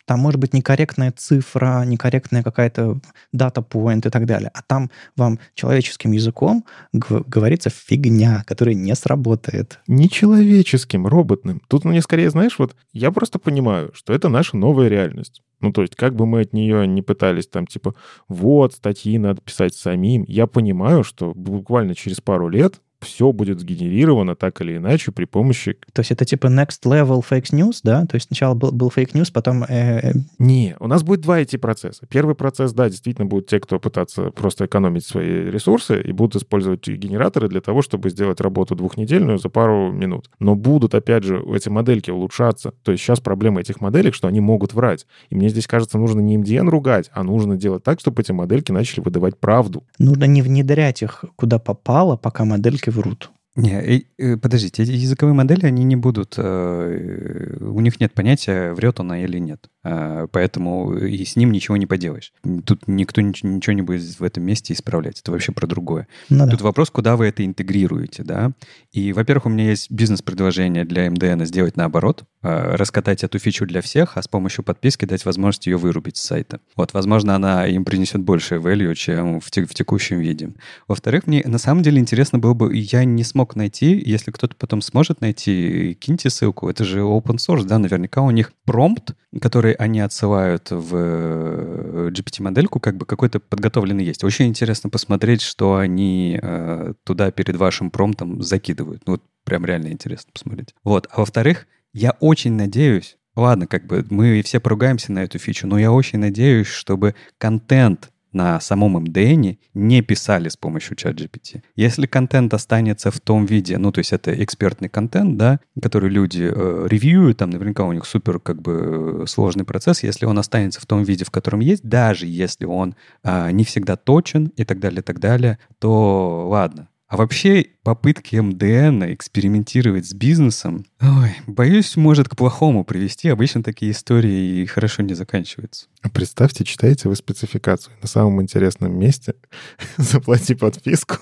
S3: там может быть некорректная цифра, некорректная какая-то дата point и так далее. А там вам человеческим языком говорится фигня, которая не сработает.
S1: Не человеческим, роботным. Тут мне скорее, знаешь, вот я просто понимаю, что это наша новая реальность. Ну, то есть, как бы мы от нее не пытались там, типа, вот, статьи надо писать самим, я понимаю, что буквально через пару лет все будет сгенерировано так или иначе при помощи...
S3: То есть это типа next level fake news, да? То есть сначала был, был fake news, потом... Э,
S1: Не, у нас будет два эти процесса. Первый процесс, да, действительно будут те, кто пытаться просто экономить свои ресурсы и будут использовать генераторы для того, чтобы сделать работу двухнедельную за пару минут. Но будут, опять же, эти модельки улучшаться. То есть сейчас проблема этих моделек, что они могут врать. И мне здесь кажется, нужно не MDN ругать, а нужно делать так, чтобы эти модельки начали выдавать правду.
S3: нужно не внедрять их куда попало, пока модельки врут.
S2: Не, э, э, подождите, эти языковые модели, они не будут, э, у них нет понятия, врет она или нет. А, Поэтому и с ним ничего не поделаешь. Тут никто нич- ничего не будет в этом месте исправлять. Это вообще про другое.
S3: Ну да.
S2: Тут вопрос, куда вы это интегрируете, да? И, во-первых, у меня есть бизнес-предложение для МДН сделать наоборот, раскатать эту фичу для всех, а с помощью подписки дать возможность ее вырубить с сайта. Вот, возможно, она им принесет больше value, чем в, те- в текущем виде. Во-вторых, мне на самом деле интересно было бы, я не смог найти, если кто-то потом сможет найти, киньте ссылку, это же open source, да, наверняка у них промпт, который они отсылают в э, GPT-модельку, как бы какой-то подготовленный есть. Очень интересно посмотреть, что они э, туда перед вашим промптом закидывают. Ну, вот прям реально интересно посмотреть. Вот. А во-вторых, я очень надеюсь, ладно, как бы мы все поругаемся на эту фичу, но я очень надеюсь, чтобы контент на самом MDN не писали с помощью ChatGPT. Если контент останется в том виде, ну, то есть это экспертный контент, да, который люди э, ревьюют, там наверняка у них супер как бы э, сложный процесс, если он останется в том виде, в котором есть, даже если он а, не всегда точен и так далее, и так далее, то ладно. А вообще попытки МДН экспериментировать с бизнесом, ой, боюсь, может к плохому привести. Обычно такие истории хорошо не заканчиваются.
S1: А Представьте, читаете вы спецификацию. На самом интересном месте заплати подписку,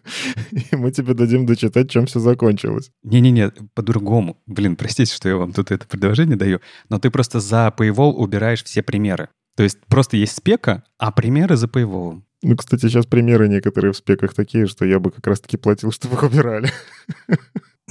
S1: и мы тебе дадим дочитать, чем все закончилось.
S2: Не-не-не, по-другому. Блин, простите, что я вам тут это предложение даю, но ты просто за Paywall убираешь все примеры. То есть просто есть спека, а примеры за Paywall.
S1: Ну, кстати, сейчас примеры некоторые в спеках такие, что я бы как раз-таки платил, чтобы их убирали.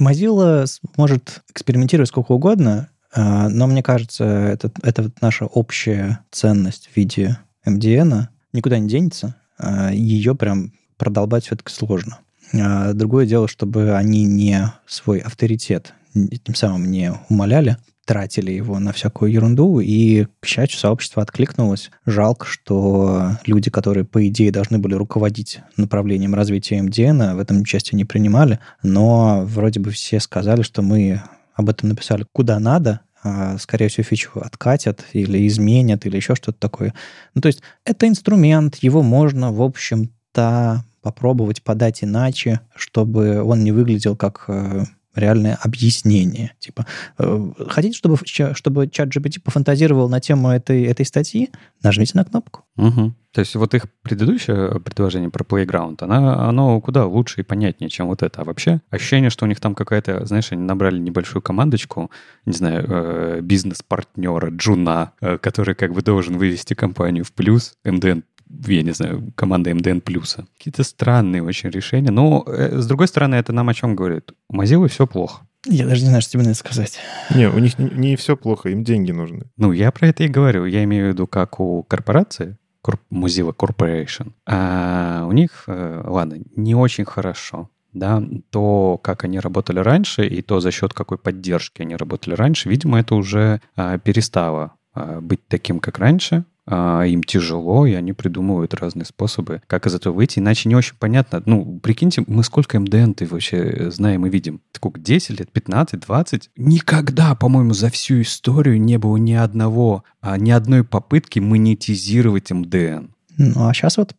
S3: Mozilla может экспериментировать сколько угодно, а, но мне кажется, это, это наша общая ценность в виде MDN никуда не денется. а, Ее прям продолбать все-таки сложно. А, Другое дело, чтобы они не свой авторитет тем самым не умоляли, тратили его на всякую ерунду, и, к счастью, сообщество откликнулось. Жалко, что люди, которые, по идее, должны были руководить направлением развития MDN, в этом участие не принимали, но вроде бы все сказали, что мы об этом написали куда надо, а, скорее всего, фичу откатят или изменят, или еще что-то такое. Ну, то есть это инструмент, его можно, в общем-то, попробовать подать иначе, чтобы он не выглядел как э, реальное объяснение. Типа, э, хотите, чтобы, чтобы чат GPT пофантазировал на тему этой, этой статьи? Нажмите на кнопку.
S2: Мгм. То есть вот их предыдущее предложение про Playground, она, оно куда лучше и понятнее, чем вот это. А вообще ощущение, что у них там какая-то, знаешь, они набрали небольшую командочку, не знаю, э, бизнес-партнера, джуна, э, который как бы должен вывести компанию в плюс, МДН я не знаю, команда МДН плюса. Какие-то странные очень решения. Но, э, с другой стороны, это нам о чем говорит? У Mozilla все плохо.
S3: Я даже не знаю, что тебе на это сказать.
S1: Не, у них не, все плохо, им деньги нужны.
S2: Ну, я про это и говорю. Я имею в виду, как у корпорации, Corp- Mozilla Corporation, а у них, э, ладно, не очень хорошо. Да, то, как они работали раньше, и то, за счет какой поддержки они работали раньше, видимо, это уже а, перестало а, быть таким, как раньше. А, им тяжело, и они придумывают разные способы, как из этого выйти. Иначе не очень понятно. Ну, прикиньте, мы сколько МДН ты вообще знаем и видим? Сколько, 10 лет, 15, 20? Никогда, по-моему, за всю историю не было ни одного, а, ни одной попытки монетизировать МДН.
S3: Ну, а сейчас вот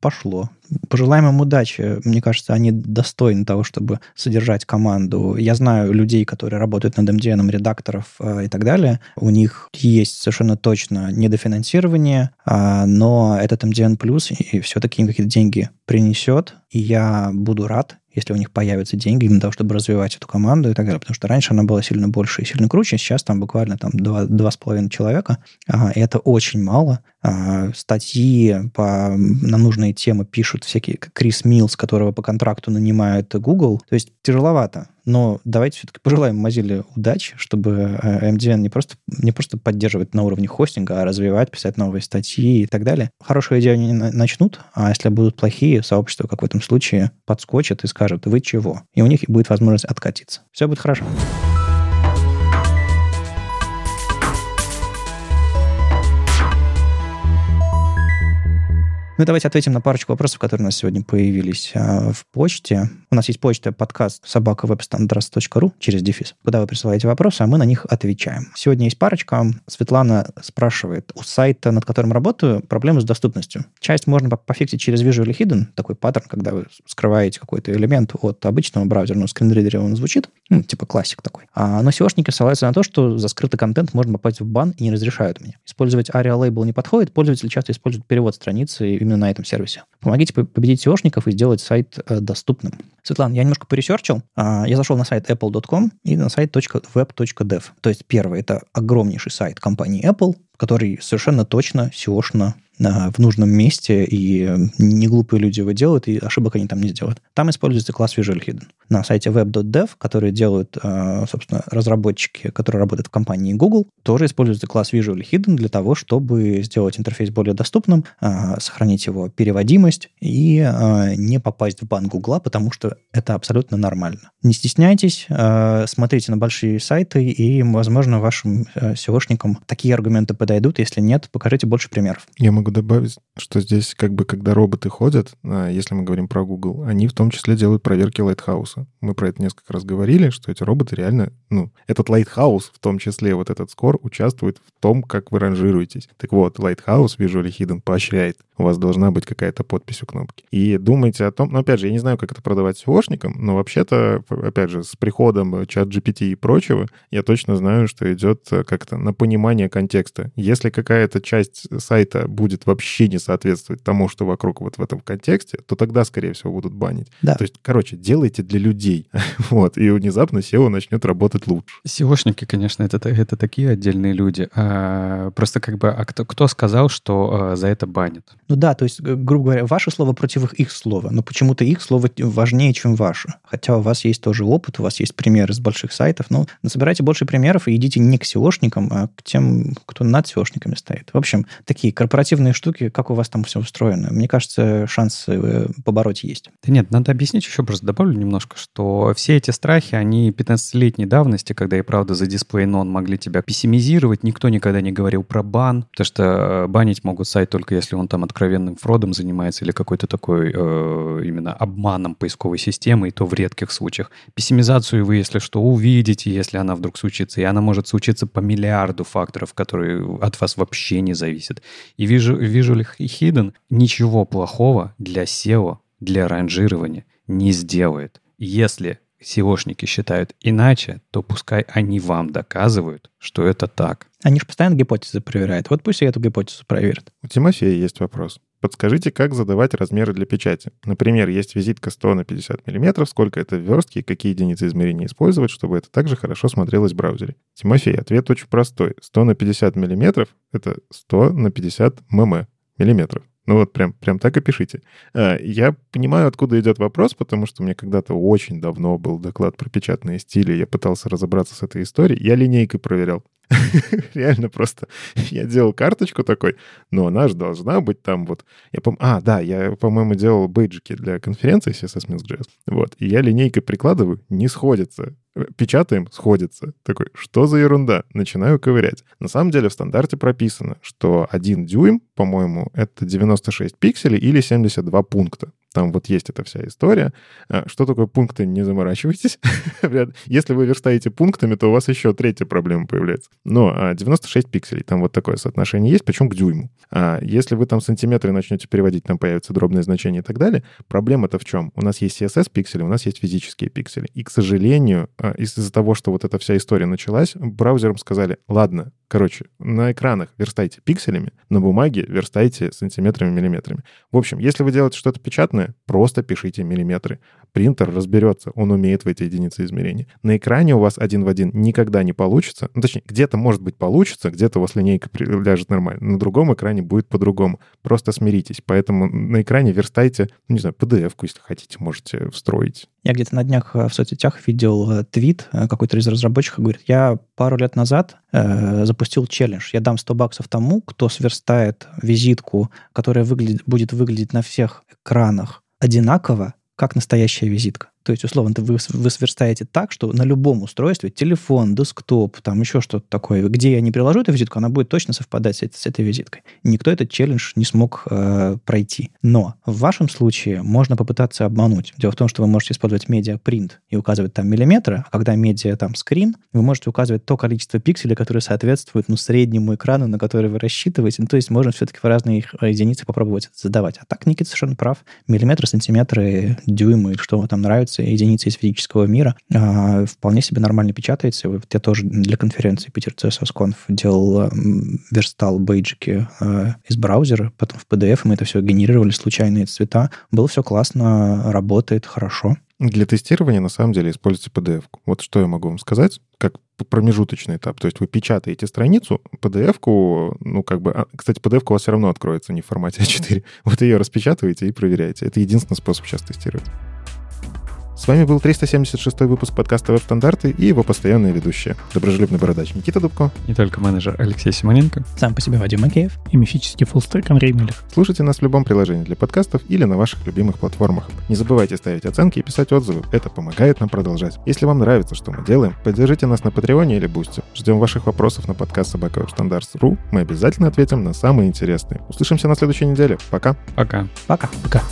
S3: пошло. Пожелаем им удачи. Мне кажется, они достойны того, чтобы содержать команду. Я знаю людей, которые работают над MDN, редакторов э, и так далее. У них есть совершенно точно недофинансирование, а, но этот MDN плюс и все-таки им какие-то деньги принесет. И я буду рад, если у них появятся деньги для того, чтобы развивать эту команду и так далее. Потому что раньше она была сильно больше и сильно круче. Сейчас там буквально там два, два с половиной человека. А, и это очень мало. а, статьи по, на нужные темы пишут всякие Крис Милс, которого по контракту нанимает Google. То есть тяжеловато. Но давайте все-таки пожелаем Mozilla удачи, чтобы э, MDN не просто, не просто поддерживать на уровне хостинга, а развивать, писать новые статьи и так далее. Хорошую идею они начнут, а если будут плохие, сообщество, как в этом случае, подскочит и скажет, вы чего? И у них будет возможность откатиться. Все будет хорошо. Ну, давайте ответим на парочку вопросов, которые у нас сегодня появились а, в почте. У нас есть почта подкаст собакавебстандарт.ру через дефис, куда вы присылаете вопросы, а мы на них отвечаем. Сегодня есть парочка. Светлана спрашивает, у сайта, над которым работаю, проблемы с доступностью. Часть можно пофиксить через Visual Hidden, такой паттерн, когда вы скрываете какой-то элемент от обычного браузера, но скринридере он звучит, ну, типа классик такой. А, но SEOшники ссылаются на то, что за скрытый контент можно попасть в бан и не разрешают мне. Использовать ARIA Label не подходит, пользователи часто используют перевод страницы именно на этом сервисе. Помогите победить SEOшников и сделать сайт э, доступным. Светлана, я немножко поресерчил. А, я зашел на сайт apple.com и на сайт web.dev. То есть первый – это огромнейший сайт компании Apple, который совершенно точно SEO -шно в нужном месте, и не глупые люди его делают, и ошибок они там не сделают. Там используется класс Visual Hidden. На сайте web.dev, который делают, э, собственно, разработчики, которые работают в компании Google, тоже используется класс Visual Hidden для того, чтобы сделать интерфейс более доступным, э, сохранить его переводимость и не попасть в бан Google, потому что это абсолютно нормально. Не стесняйтесь, смотрите на большие сайты, и, возможно, вашим SEOшникам такие аргументы подойдут. Если нет, покажите больше примеров.
S1: Я могу добавить, что здесь как бы, когда роботы ходят, а, если мы говорим про Google, они в том числе делают проверки Lighthouse а. Мы про это несколько раз говорили, что эти роботы реально, ну, этот Lighthouse, в том числе вот этот score, участвует в том, как вы ранжируетесь. Так вот, Lighthouse Visually Hidden поощряет. У вас должна быть какая-то подпись у кнопки. И думайте о том, ну, опять же, я не знаю, как это продавать SEO шникам, но вообще-то, опять же, с приходом ChatGPT и прочего, я точно знаю, что идет как-то на понимание контекста. Если какая-то часть сайта будет вообще не соответствовать тому, что вокруг вот в этом контексте, то тогда, скорее всего, будут банить.
S3: Да.
S1: То есть, короче, делайте для людей. вот, и внезапно SEO начнет работать лучше.
S2: SEOшники, конечно, это, это такие отдельные люди. А, просто как бы, а кто, кто сказал, что а, за это банят?
S3: Ну да, то есть, грубо говоря, ваше слово против их слова, но почему-то их слово важнее, чем ваше. Хотя у вас есть тоже опыт, у вас есть примеры с больших сайтов, но собирайте больше примеров и идите не к SEOшникам, а к тем, кто над SEOшниками стоит. В общем, такие корпоративные штуки, как у вас там все устроено. Мне кажется, шансы э, побороть есть.
S2: Да нет, надо объяснить еще, просто добавлю немножко, что все эти страхи, они 15-летней давности, когда и правда за дисплей нон могли тебя пессимизировать, никто никогда не говорил про бан, потому что э, банить могут сайт только если он там откровенным фродом занимается или какой-то такой э, именно обманом поисковой системы, и то в редких случаях. Пессимизацию вы, если что, увидите, если она вдруг случится, и она может случиться по миллиарду факторов, которые от вас вообще не зависят. И вижу, Visual Hidden ничего плохого для SEO, для ранжирования не сделает. Если SEOшники считают иначе, то пускай они вам доказывают, что это так.
S3: Они же постоянно гипотезы проверяют. Вот пусть и эту гипотезу проверят.
S1: У Тимофея есть вопрос. Подскажите, как задавать размеры для печати? Например, есть визитка 100 на 50 мм, сколько это в верстке и какие единицы измерения использовать, чтобы это также хорошо смотрелось в браузере? Тимофей, ответ очень простой. 100 на 50 мм — это 100 на 50 мм, миллиметров. Ну вот прям, прям так и пишите. А, я понимаю, откуда идет вопрос, потому что меня когда-то очень давно был доклад про печатные стили, я пытался разобраться с этой историей. Я линейкой проверял. Реально просто. Я делал карточку такой, но она же должна быть там вот... Я пом... А, да, я, по-моему, делал бейджики для конференции CSS Minsk.js. Вот. И я линейкой прикладываю, не сходится печатаем, сходится. Такой, что за ерунда? Начинаю ковырять. На самом деле в стандарте прописано, что один дюйм, по-моему, это 96 пикселей или 72 пункта. Там вот есть эта вся история. А, что такое пункты, не заморачивайтесь. Если вы верстаете пунктами, то у вас еще третья проблема появляется. Но 96 а, пикселей, там вот такое соотношение есть, причем к дюйму. А если вы там сантиметры начнете переводить, там появятся дробные значения и так далее, проблема-то в чем? У нас есть CSS пиксели, у нас есть физические пиксели. И, к сожалению, из-за того, что вот эта вся история началась, браузерам сказали, ладно, короче, на экранах верстайте пикселями, на бумаге верстайте сантиметрами, миллиметрами. В общем, если вы делаете что-то печатное, просто пишите миллиметры. Принтер разберется, он умеет в эти единицы измерения. На экране у вас один в один никогда не получится. Ну, точнее, где-то, может быть, получится, где-то у вас линейка ляжет нормально. На другом экране будет по-другому. Просто смиритесь. Поэтому на экране верстайте, ну, не знаю, PDF-ку, если хотите, можете встроить.
S3: Я где-то на днях э, в соцсетях видел э, твит, э, какой-то из разработчиков говорит, я пару лет назад э, запустил челлендж. Я дам 100 баксов тому, кто сверстает визитку, которая выглядит, будет выглядеть на всех экранах одинаково, как настоящая визитка. То есть, условно, вы, вы сверстаете так, что на любом устройстве, телефон, десктоп, там еще что-то такое, где я не приложу эту визитку, она будет точно совпадать с, с этой визиткой. Никто этот челлендж не смог э, пройти. Но в вашем случае можно попытаться обмануть. Дело в том, что вы можете использовать медиапринт и указывать там миллиметры, а когда медиа там скрин, вы можете указывать то количество пикселей, которые соответствуют ну, среднему экрану, на который вы рассчитываете. Ну, то есть можно все-таки в разные единицы попробовать задавать. А так Никита совершенно прав. Миллиметры, сантиметры, дюймы, что вам там нравится, единицы, единицы из физического мира, а, вполне себе нормально печатается. Вот я тоже для конференции Питер CSS Conf делал, верстал бейджики а, из браузера, потом в PDF, и мы это все генерировали, случайные цвета. Было все классно, работает хорошо.
S1: Для тестирования на самом деле используйте PDF. -ку. Вот что я могу вам сказать, как промежуточный этап. То есть вы печатаете страницу, PDF-ку, ну как бы... А, кстати, PDF у вас все равно откроется не в формате А4. Вот ее распечатываете и проверяете. Это единственный способ сейчас тестировать. С вами был 376 выпуск подкаста «Веб-стандарты» и его постоянные ведущие. Доброжелюбный бородач Никита Дубко.
S2: Не только менеджер Алексей Симоненко.
S3: Сам по себе Вадим Макеев.
S4: И мифический фуллстек Андрей Милев.
S1: Слушайте нас в любом приложении для подкастов или на ваших любимых платформах. Не забывайте ставить оценки и писать отзывы. Это помогает нам продолжать. Если вам нравится, что мы делаем, поддержите нас на Патреоне или Бусте. Ждем ваших вопросов на подкаст собака Мы обязательно ответим на самые интересные. Услышимся на следующей неделе. Пока.
S2: Пока.
S3: Пока.
S4: Пока.